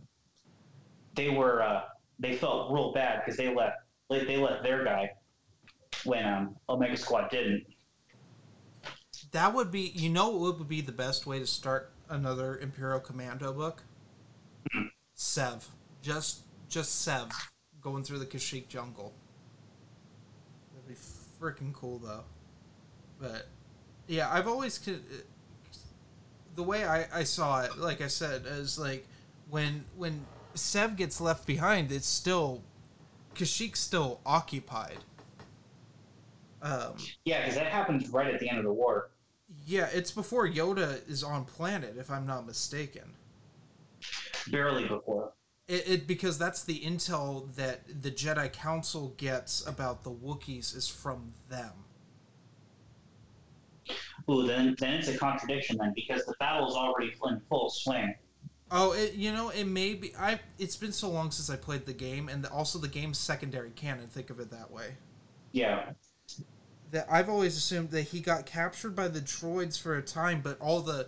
they were uh, they felt real bad because they let they, they let their guy when um, Omega Squad didn't. That would be, you know, what would be the best way to start another Imperial Commando book? Sev, just just Sev going through the Kashyyyk jungle. That'd be freaking cool, though. But yeah, I've always the way I, I saw it, like I said, is like when when Sev gets left behind, it's still Kashyyyk's still occupied. Um, Yeah, because that happens right at the end of the war. Yeah, it's before Yoda is on planet, if I'm not mistaken. Barely before. It, it because that's the intel that the Jedi Council gets about the Wookiees is from them. Ooh, then then it's a contradiction then because the battle's already in full swing. Oh, it, you know, it may be. I. It's been so long since I played the game, and also the game's secondary canon. Think of it that way. Yeah. That I've always assumed that he got captured by the droids for a time, but all the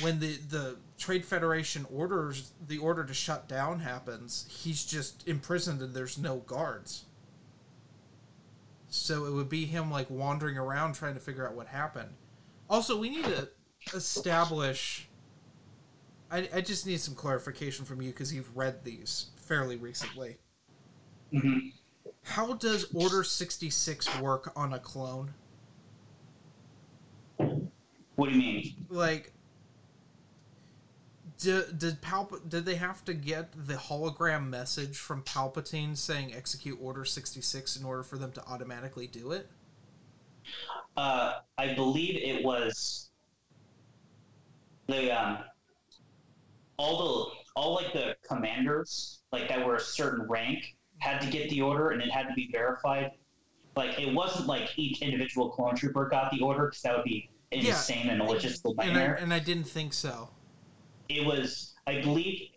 when the the Trade Federation orders the order to shut down happens, he's just imprisoned and there's no guards. So it would be him like wandering around trying to figure out what happened. Also, we need to establish. I, I just need some clarification from you because you've read these fairly recently. hmm How does Order 66 work on a clone? What do you mean? Like, did, did Palp- did they have to get the hologram message from Palpatine saying execute Order 66 in order for them to automatically do it? Uh, I believe it was the um, all the all like the commanders like that were a certain rank had to get the order and it had to be verified. Like it wasn't like each individual clone trooper got the order because that would be Yeah. insane and a logistical And I, nightmare. and I didn't think so. it was I believe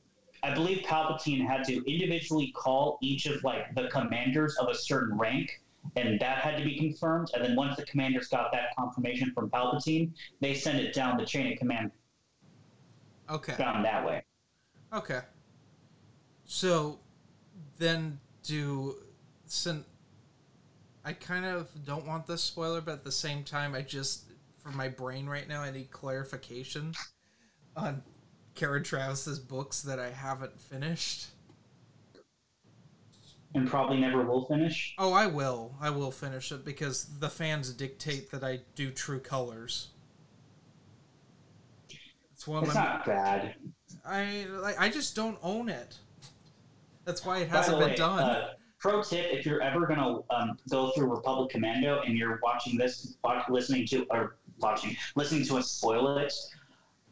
I believe Palpatine had to individually call each of like the commanders of a certain rank, and that had to be confirmed. And then once the commanders got that confirmation from Palpatine, they sent it down the chain of command Okay. down that way. Okay. So then do sin I kind of don't want this spoiler, but at the same time I just for my brain right now I need clarification on Karen Traviss's books that I haven't finished. And probably never will finish. Oh, I will. I will finish it because the fans dictate that I do true colors. It's one It's my not bad. I like I just don't own it. That's why it hasn't been way, done. uh, pro tip: if you're ever gonna um, go through Republic Commando and you're watching this, listening to or watching, listening to us spoil it,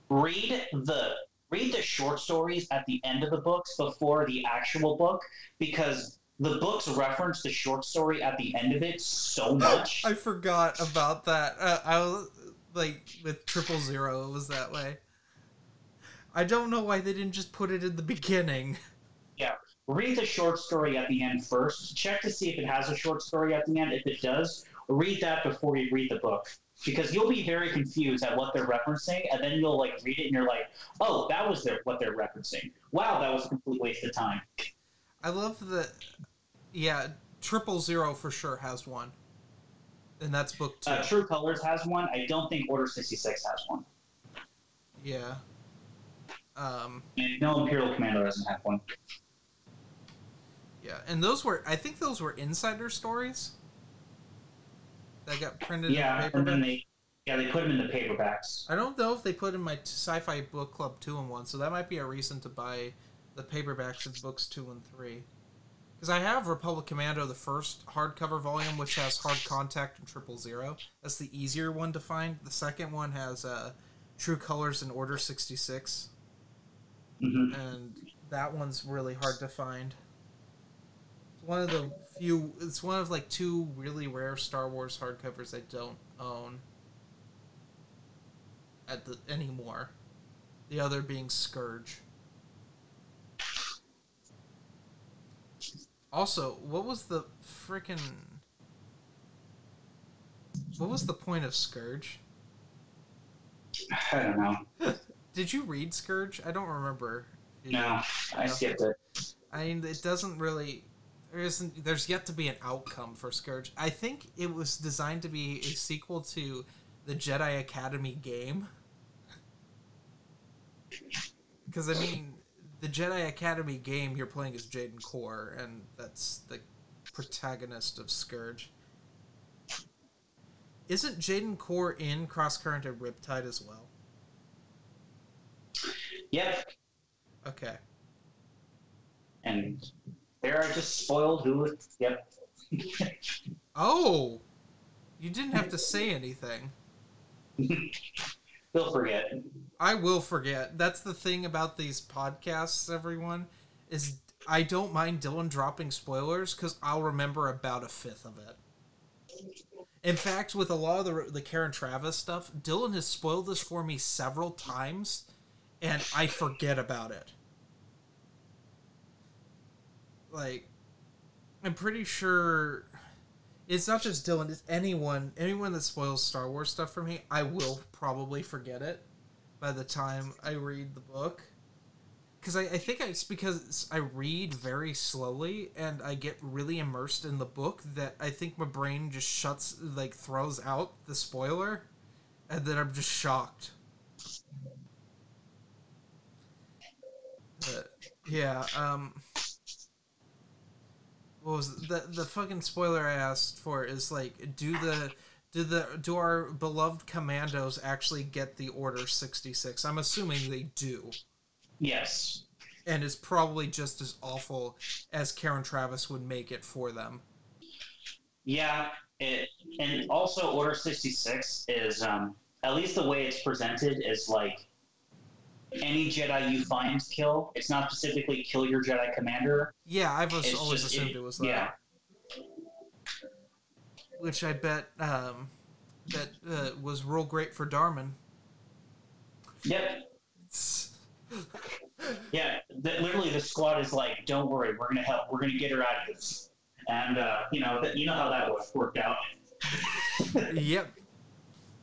read the read the short stories at the end of the books before the actual book because the books reference the short story at the end of it so much. I forgot about that. Uh, I was like with triple zero, it was that way. I don't know why they didn't just put it in the beginning. Yeah. Read the short story at the end first. Check to see if it has a short story at the end. If it does, read that before you read the book. Because you'll be very confused at what they're referencing, and then you'll like read it and you're like, "Oh, that was their, what they're referencing. Wow, that was a complete waste of time." I love the, Yeah, triple zero for sure has one, and that's book two. Uh, True Colors has one. I don't think Order sixty six has one. yeah. Um. And no Imperial Commando doesn't have one. Yeah, and those were I think those were insider stories that got printed Yeah, and then they yeah they put them in the paperbacks. I don't know if they put in my sci-fi book club two and one, so that might be a reason to buy the paperbacks of books two and three. Because I have Republic Commando, the first hardcover volume, which has Hard Contact and Triple Zero. That's the easier one to find. The second one has uh, True Colors and Order sixty six, hmm and that one's really hard to find. One of the few. It's one of like two really rare Star Wars hardcovers I don't own at the anymore. The other being Scourge. Also, what was the frickin' What was the point of Scourge? I don't know. Did you read Scourge? I don't remember. No, I skipped it. I mean, it doesn't really. There isn't. There's yet to be an outcome for Scourge. I think it was designed to be a sequel to the Jedi Academy game. Because I mean, the Jedi Academy game you're playing is Jaden Korr, and that's the protagonist of Scourge. Isn't Jaden Korr in Crosscurrent and Riptide as well? Yep. Okay. And there are just spoiled who. Yep. Oh, you didn't have to say anything. They'll forget. I will forget. That's the thing about these podcasts, everyone, is I don't mind Dylan dropping spoilers because I'll remember about a fifth of it. In fact, with a lot of the, the Karen Traviss stuff, Dylan has spoiled this for me several times, and I forget about it. Like, I'm pretty sure it's not just Dylan, it's anyone anyone that spoils Star Wars stuff for me, I will probably forget it by the time I read the book. Because I, I think it's because I read very slowly and I get really immersed in the book that I think my brain just shuts, like, throws out the spoiler, and then I'm just shocked. But, yeah, um what was it? the the fucking spoiler I asked for is like do the do the do our beloved commandos actually get the order 66 i'm assuming they do Yes. and it's probably just as awful as karen traviss would make it for them Yeah. It, and also, Order 66 is, um, at least the way it's presented, is like any Jedi you find, kill. It's not specifically kill your Jedi commander. yeah i've It's always just- assumed it, was that Yeah. which i bet um that uh, was real great for darman Yep. Yeah. The, literally, the squad is like, "Don't worry, we're gonna help. We're gonna get her out of this." And uh, you know, th- you know how that worked out. yep.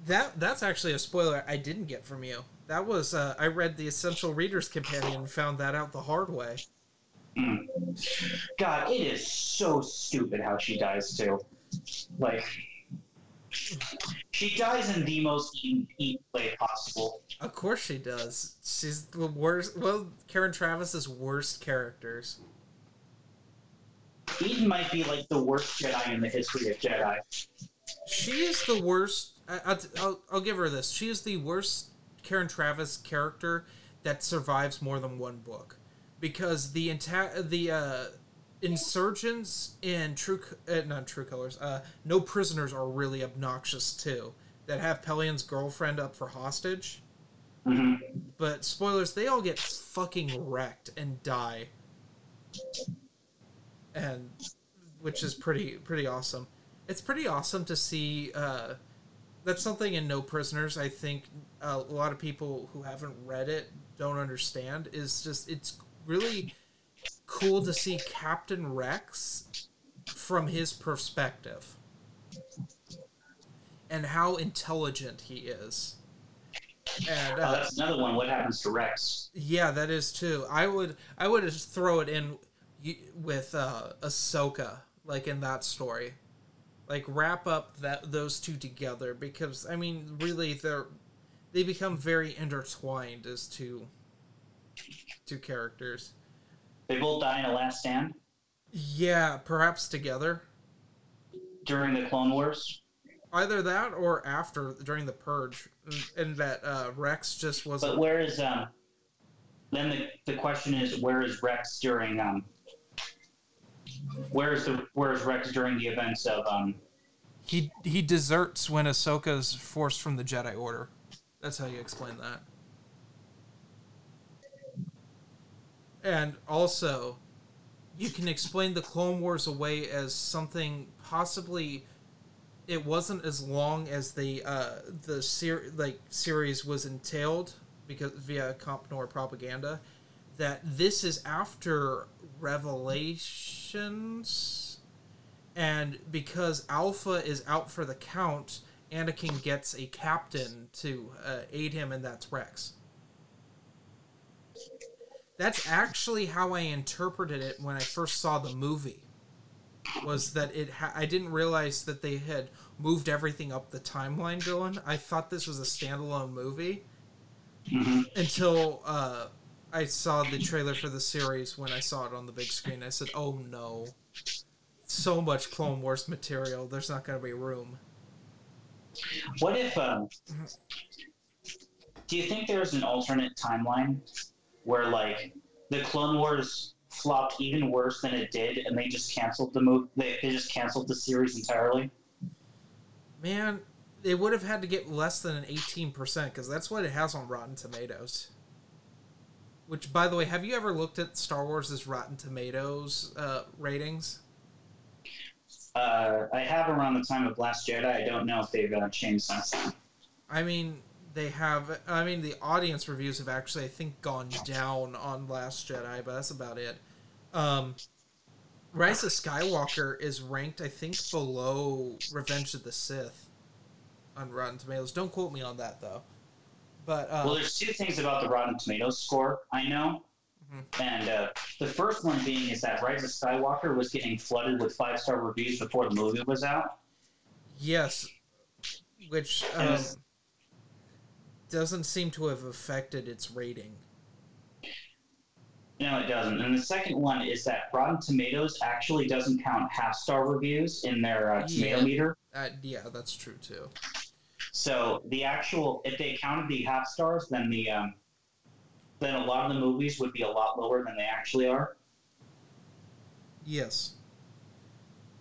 That that's actually a spoiler I didn't get from you. That was uh, I read the Essential Readers Companion and found that out the hard way. God, it is so stupid how she dies too. Like, she dies in the most eat, eat way possible. Of course she does. She's the worst. Well, Karen Traviss's worst characters. Etain might be like the worst Jedi in the history of Jedi. She is the worst. I, I'll, I'll, I'll give her this. She is the worst Karen Traviss character that survives more than one book, because the entire the uh, insurgents in True uh, not True Colors, uh, No Prisoners are really obnoxious too. That have Pellaeon's girlfriend up for hostage. hmm But spoilers, they all get fucking wrecked and die. And which is pretty pretty awesome. It's pretty awesome to see uh that's something in No Prisoners I think a lot of people who haven't read it don't understand is just it's really cool to see Captain Rex from his perspective and how intelligent he is. And Oh, uh, that's another one. What happens to Rex? yeah, that is too. I would I would just throw it in with uh, Ahsoka, like in that story, like wrap up that those two together because I mean, really, they're they become very intertwined as two two characters. They both die in a last stand Yeah, perhaps together. during the Clone Wars. Either that or after during the purge, and that uh, Rex just wasn't. But where is um? Then the, the question is, where is Rex during um? Where is the where is Rex during the events of um? He he deserts when Ahsoka's forced from the Jedi Order. That's how you explain that. And also, you can explain the Clone Wars away as something possibly it wasn't as long as the uh, the ser- like series was entailed because via Compnor propaganda that this is after Revelations and because Alpha is out for the count, Anakin gets a captain to uh, aid him, and that's Rex. That's actually how I interpreted it when I first saw the movie. Was that it? Ha- I didn't realize that they had moved everything up the timeline, Dylan. I thought this was a standalone movie mhm. until uh, I saw the trailer for the series. When I saw it on the big screen, I said, "Oh no, so much Clone Wars material. There's not going to be room." What if um? Do you think there's an alternate timeline where like the Clone Wars flopped even worse than it did, and they just canceled the movie? They, they just canceled the series entirely. Man, they would have had to get less than an 18% because that's what it has on Rotten Tomatoes. Which, by the way, have you ever looked at Star Wars' Rotten Tomatoes uh, ratings? Uh, I have around the time of Last Jedi. I don't know if they've uh, changed since then. I mean, they have. I mean, the audience reviews have actually, I think, gone down on Last Jedi, but that's about it. Um, Rise of Skywalker is ranked, I think, below Revenge of the Sith on Rotten Tomatoes. Don't quote me on that though. But um, well, there's two things about the Rotten Tomatoes score I know, mm-hmm. and uh, the first one being is that Rise of Skywalker was getting flooded with five star reviews before the movie was out. Yes, which um, doesn't seem to have affected its rating. No, it doesn't. And the second one is that Rotten Tomatoes actually doesn't count half star reviews in their uh, tomato yeah. meter. Uh, yeah, that's true too. So the actual, if they counted the half stars, then the um, then a lot of the movies would be a lot lower than they actually are. Yes.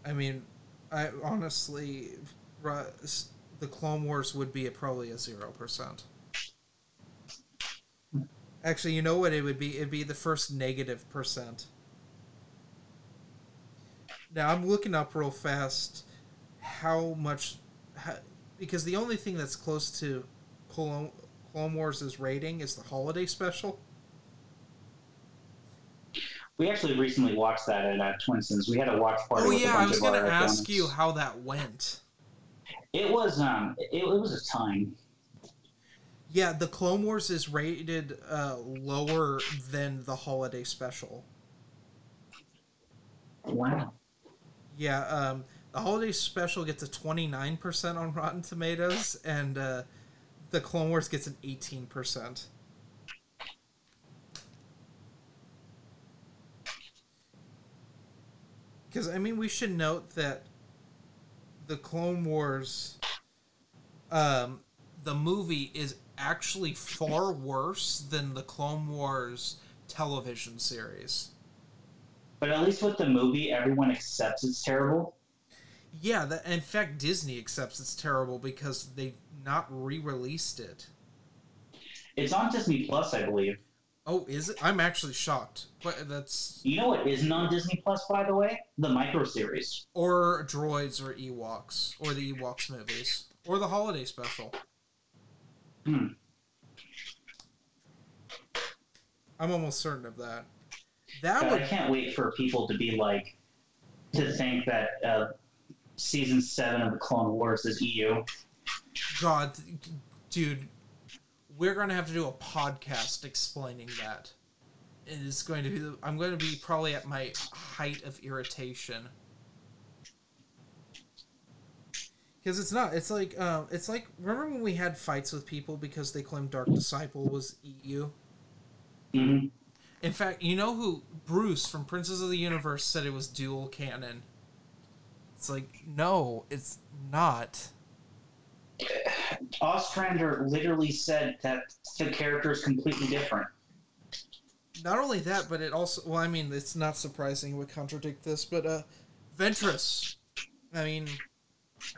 I mean, I honestly, the Clone Wars would be probably a zero percent. Actually, you know what it would be? It'd be the first negative percent. Now I'm looking up real fast how much, because the only thing that's close to Clone, Clone Wars' rating is the holiday special. We actually recently watched that at uh, Twinsons. We had a watch party. Oh yeah, I was going to ask you how that went. It was um, it, it was a time. Yeah, the Clone Wars is rated uh, lower than the holiday special. Wow. Yeah, um, the holiday special gets a 29% on Rotten Tomatoes, and uh, the Clone Wars gets an 18%. Because, I mean, we should note that the Clone Wars, um, the movie is actually far worse than the Clone Wars television series. But at least with the movie, everyone accepts it's terrible. Yeah, that, in fact, Disney accepts it's terrible because they've not re-released it. It's on Disney Plus, I believe. Oh, is it? I'm actually shocked. But that's you know what isn't on Disney Plus, by the way? The micro series or droids or Ewoks or the Ewoks movies or the holiday special. Hmm. I'm almost certain of that. That would. I can't wait for people to be like, to think that uh, season seven of the Clone Wars is EU. God, dude, we're going to have to do a podcast explaining that. It is going to be. I'm going to be probably at my height of irritation. because it's not. It's like um, it's like remember when we had fights with people because they claimed Dark Disciple was EU. Mm-hmm. In fact, you know who Bruce from Princes of the Universe said it was dual canon. It's like no, it's not. Ostrander literally said that the character is completely different. Not only that, but it also well, I mean, it's not surprising it would contradict this, but uh, Ventress. I mean,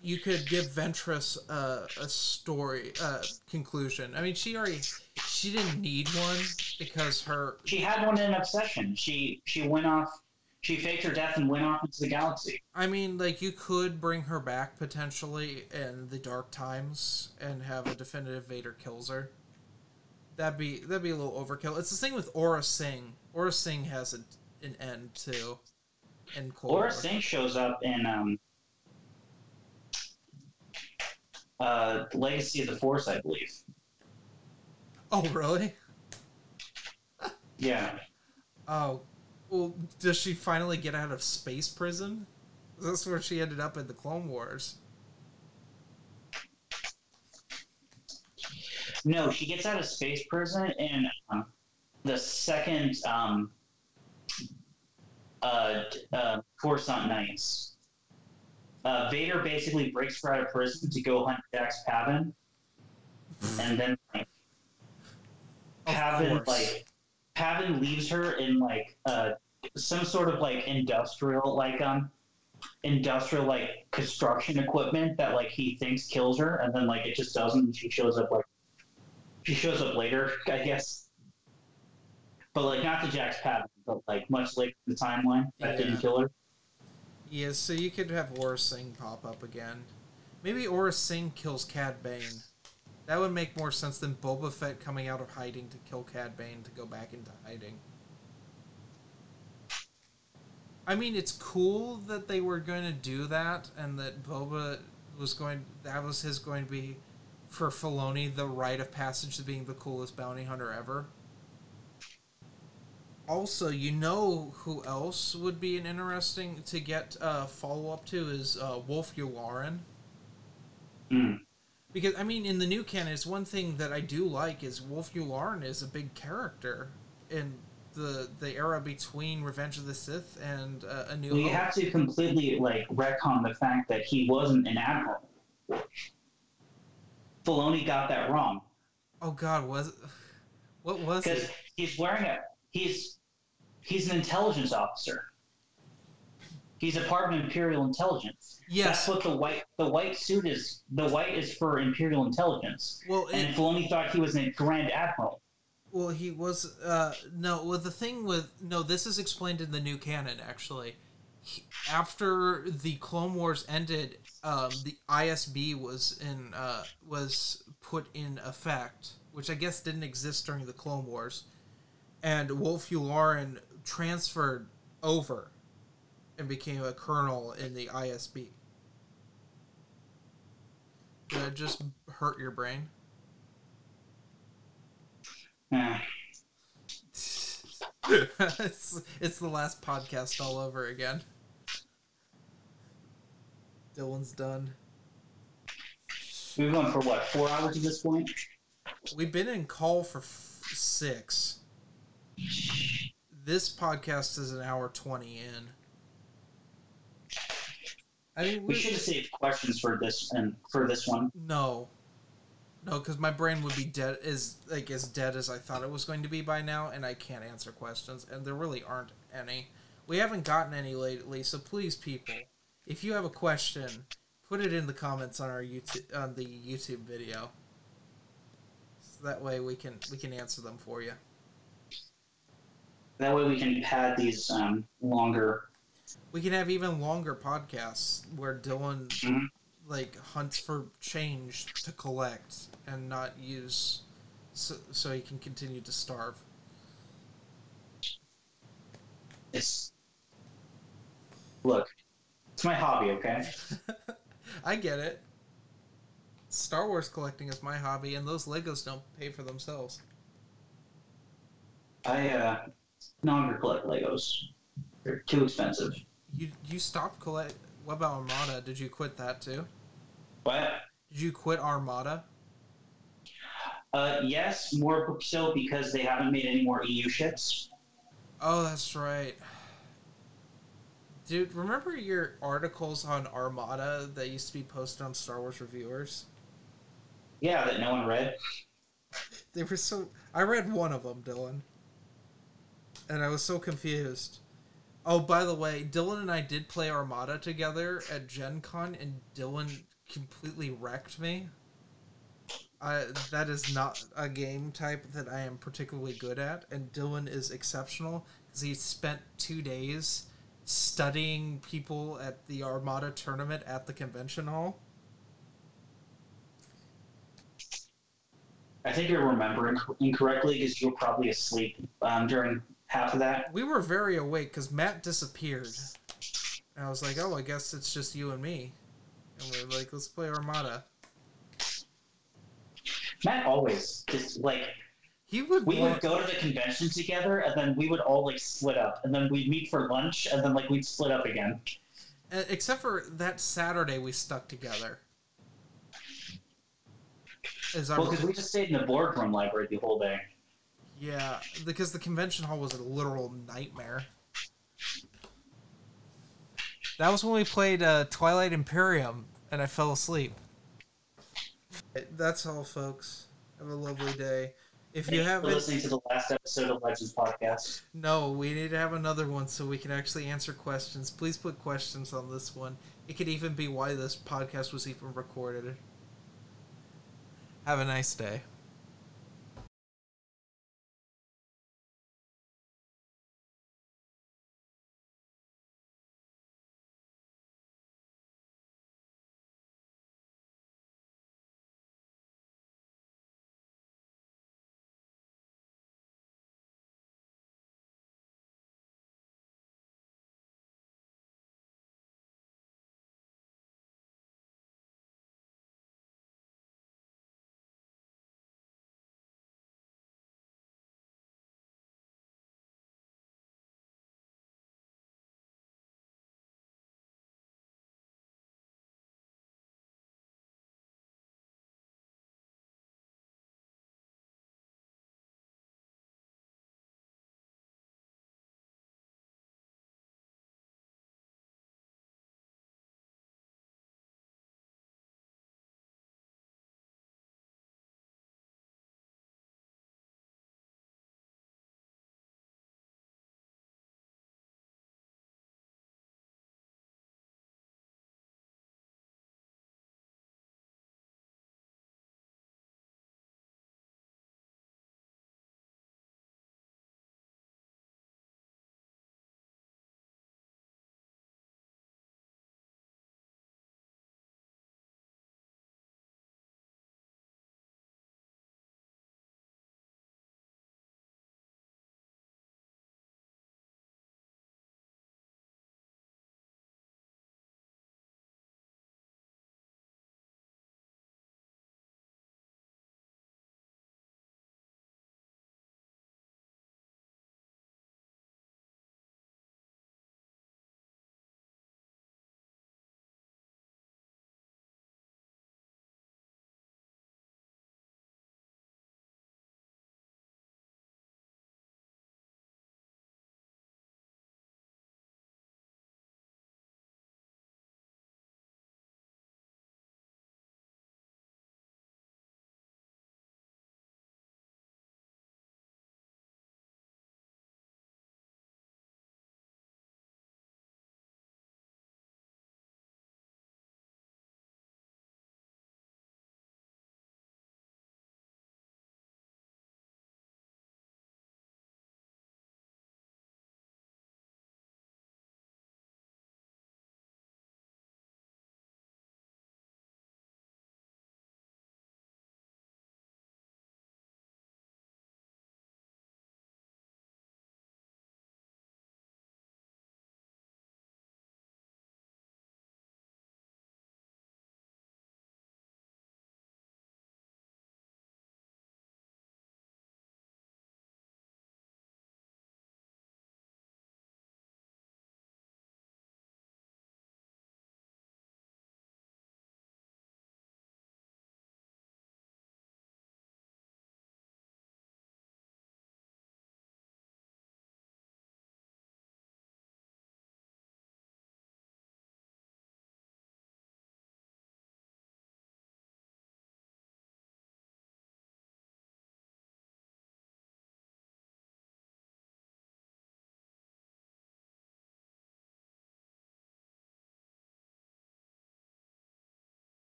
you could give Ventress uh, a story uh, conclusion. I mean, she already she didn't need one because her she had one in Obsession. She she went off. She faked her death and went off into the galaxy. I mean, like you could bring her back potentially in the Dark Times and have a definitive Vader kills her. That'd be that'd be a little overkill. It's the same with Aurra Sing. Aurra Sing has a, an end too. In Cold Aurra War. Sing shows up in um, uh, Legacy of the Force, I believe. Oh, really? yeah. Oh, well, does she finally get out of space prison? That's where she ended up in the Clone Wars. No, she gets out of space prison in um, the second um, uh, uh, Coruscant Nights uh, Vader basically breaks her out of prison to go hunt Jax Pavan, and then like, Pavan like Pavan leaves her in like uh, some sort of like industrial like um industrial like construction equipment that like he thinks kills her, and then like it just doesn't. She shows up like she shows up later, I guess. But like not to Jax Pavan, but like much later in the timeline that Yeah. didn't kill her. Yeah, so you could have Aurra Sing pop up again. Maybe Aurra Sing kills Cad Bane. That would make more sense than Boba Fett coming out of hiding to kill Cad Bane to go back into hiding. I mean, it's cool that they were going to do that, and that Boba was going. That was his going to be, for Filoni, the rite of passage to being the coolest bounty hunter ever. Also, you know who else would be an interesting to get uh, follow up to is uh, Wolf Yularen. Mm. Because I mean, in the new canon, it's one thing that I do like is Wolf Yularen is a big character in the the era between Revenge of the Sith and uh, A New Well, you Hope. have to completely like retcon the fact that he wasn't an admiral. Filoni got that wrong oh God, was what was because it? he's wearing a he's he's an intelligence officer. He's a part of Imperial intelligence. Yes. That's what the white the white suit is. The white is for Imperial intelligence. Well, And it, Filoni thought he was a Grand Admiral. Well, he was. Uh, no, well, the thing with no, this is explained in the new canon. Actually, he, after the Clone Wars ended, um, the ISB was in uh, was put in effect, which I guess didn't exist during the Clone Wars, and Wolf Yularen transferred over and became a colonel in the ISB. Did that just hurt your brain? It's, it's the last podcast all over again. Dylan's done. We've gone for what four hours at this point. We've been in call for f- six. This podcast is an hour 20 in. I mean, We we, should have saved questions for this and for this one. no. No, because my brain would be dead, is like as dead as I thought it was going to be by now, and I can't answer questions, and there really aren't any. We haven't gotten any lately, so please, people, if you have a question, put it in the comments on our YouTube on the YouTube video. So that way we can we can answer them for you. That way we can pad these um, longer. We can have even longer podcasts where Dylan Mhm. like hunts for change to collect and not use so, so he can continue to starve. It's look, it's my hobby. Okay, I get it. Star Wars collecting is my hobby, and those Legos don't pay for themselves. I uh, no longer collect Legos. They're too expensive. You you stopped collect. What about Armada? Did you quit that too? But Did you quit Armada? uh, yes, more so because they haven't made any more EU ships. Oh, that's right. Dude, remember your articles on Armada that used to be posted on Star Wars Reviewers? Yeah, that no one read. They were so. I read one of them, Dylan. And I was so confused. Oh, by the way, Dylan and I did play Armada together at Gen Con, and Dylan completely wrecked me. I, that is not a game type that I am particularly good at, and Dylan is exceptional because he spent two days studying people at the Armada tournament at the convention hall. I think you're remembering incorrectly because you were probably asleep um, during half of that. we were very awake because Matt disappeared. And I was like, oh, I guess it's just you and me. And we are like, let's play Armada. Matt always just like He would we want, would go to the convention together, and then we would all like split up, and then we'd meet for lunch, and then like we'd split up again. except for that Saturday we stuck together. As Well, because we just stayed in the boardroom library the whole day. Yeah, because the convention hall was a literal nightmare. That was when we played uh, Twilight Imperium, and I fell asleep. That's all, folks. Have a lovely day. If Thank you haven't, listening to the last episode of Legends Podcast. no, we need to have another one so we can actually answer questions. Please put questions on this one. It could even be why this podcast was even recorded. Have a nice day.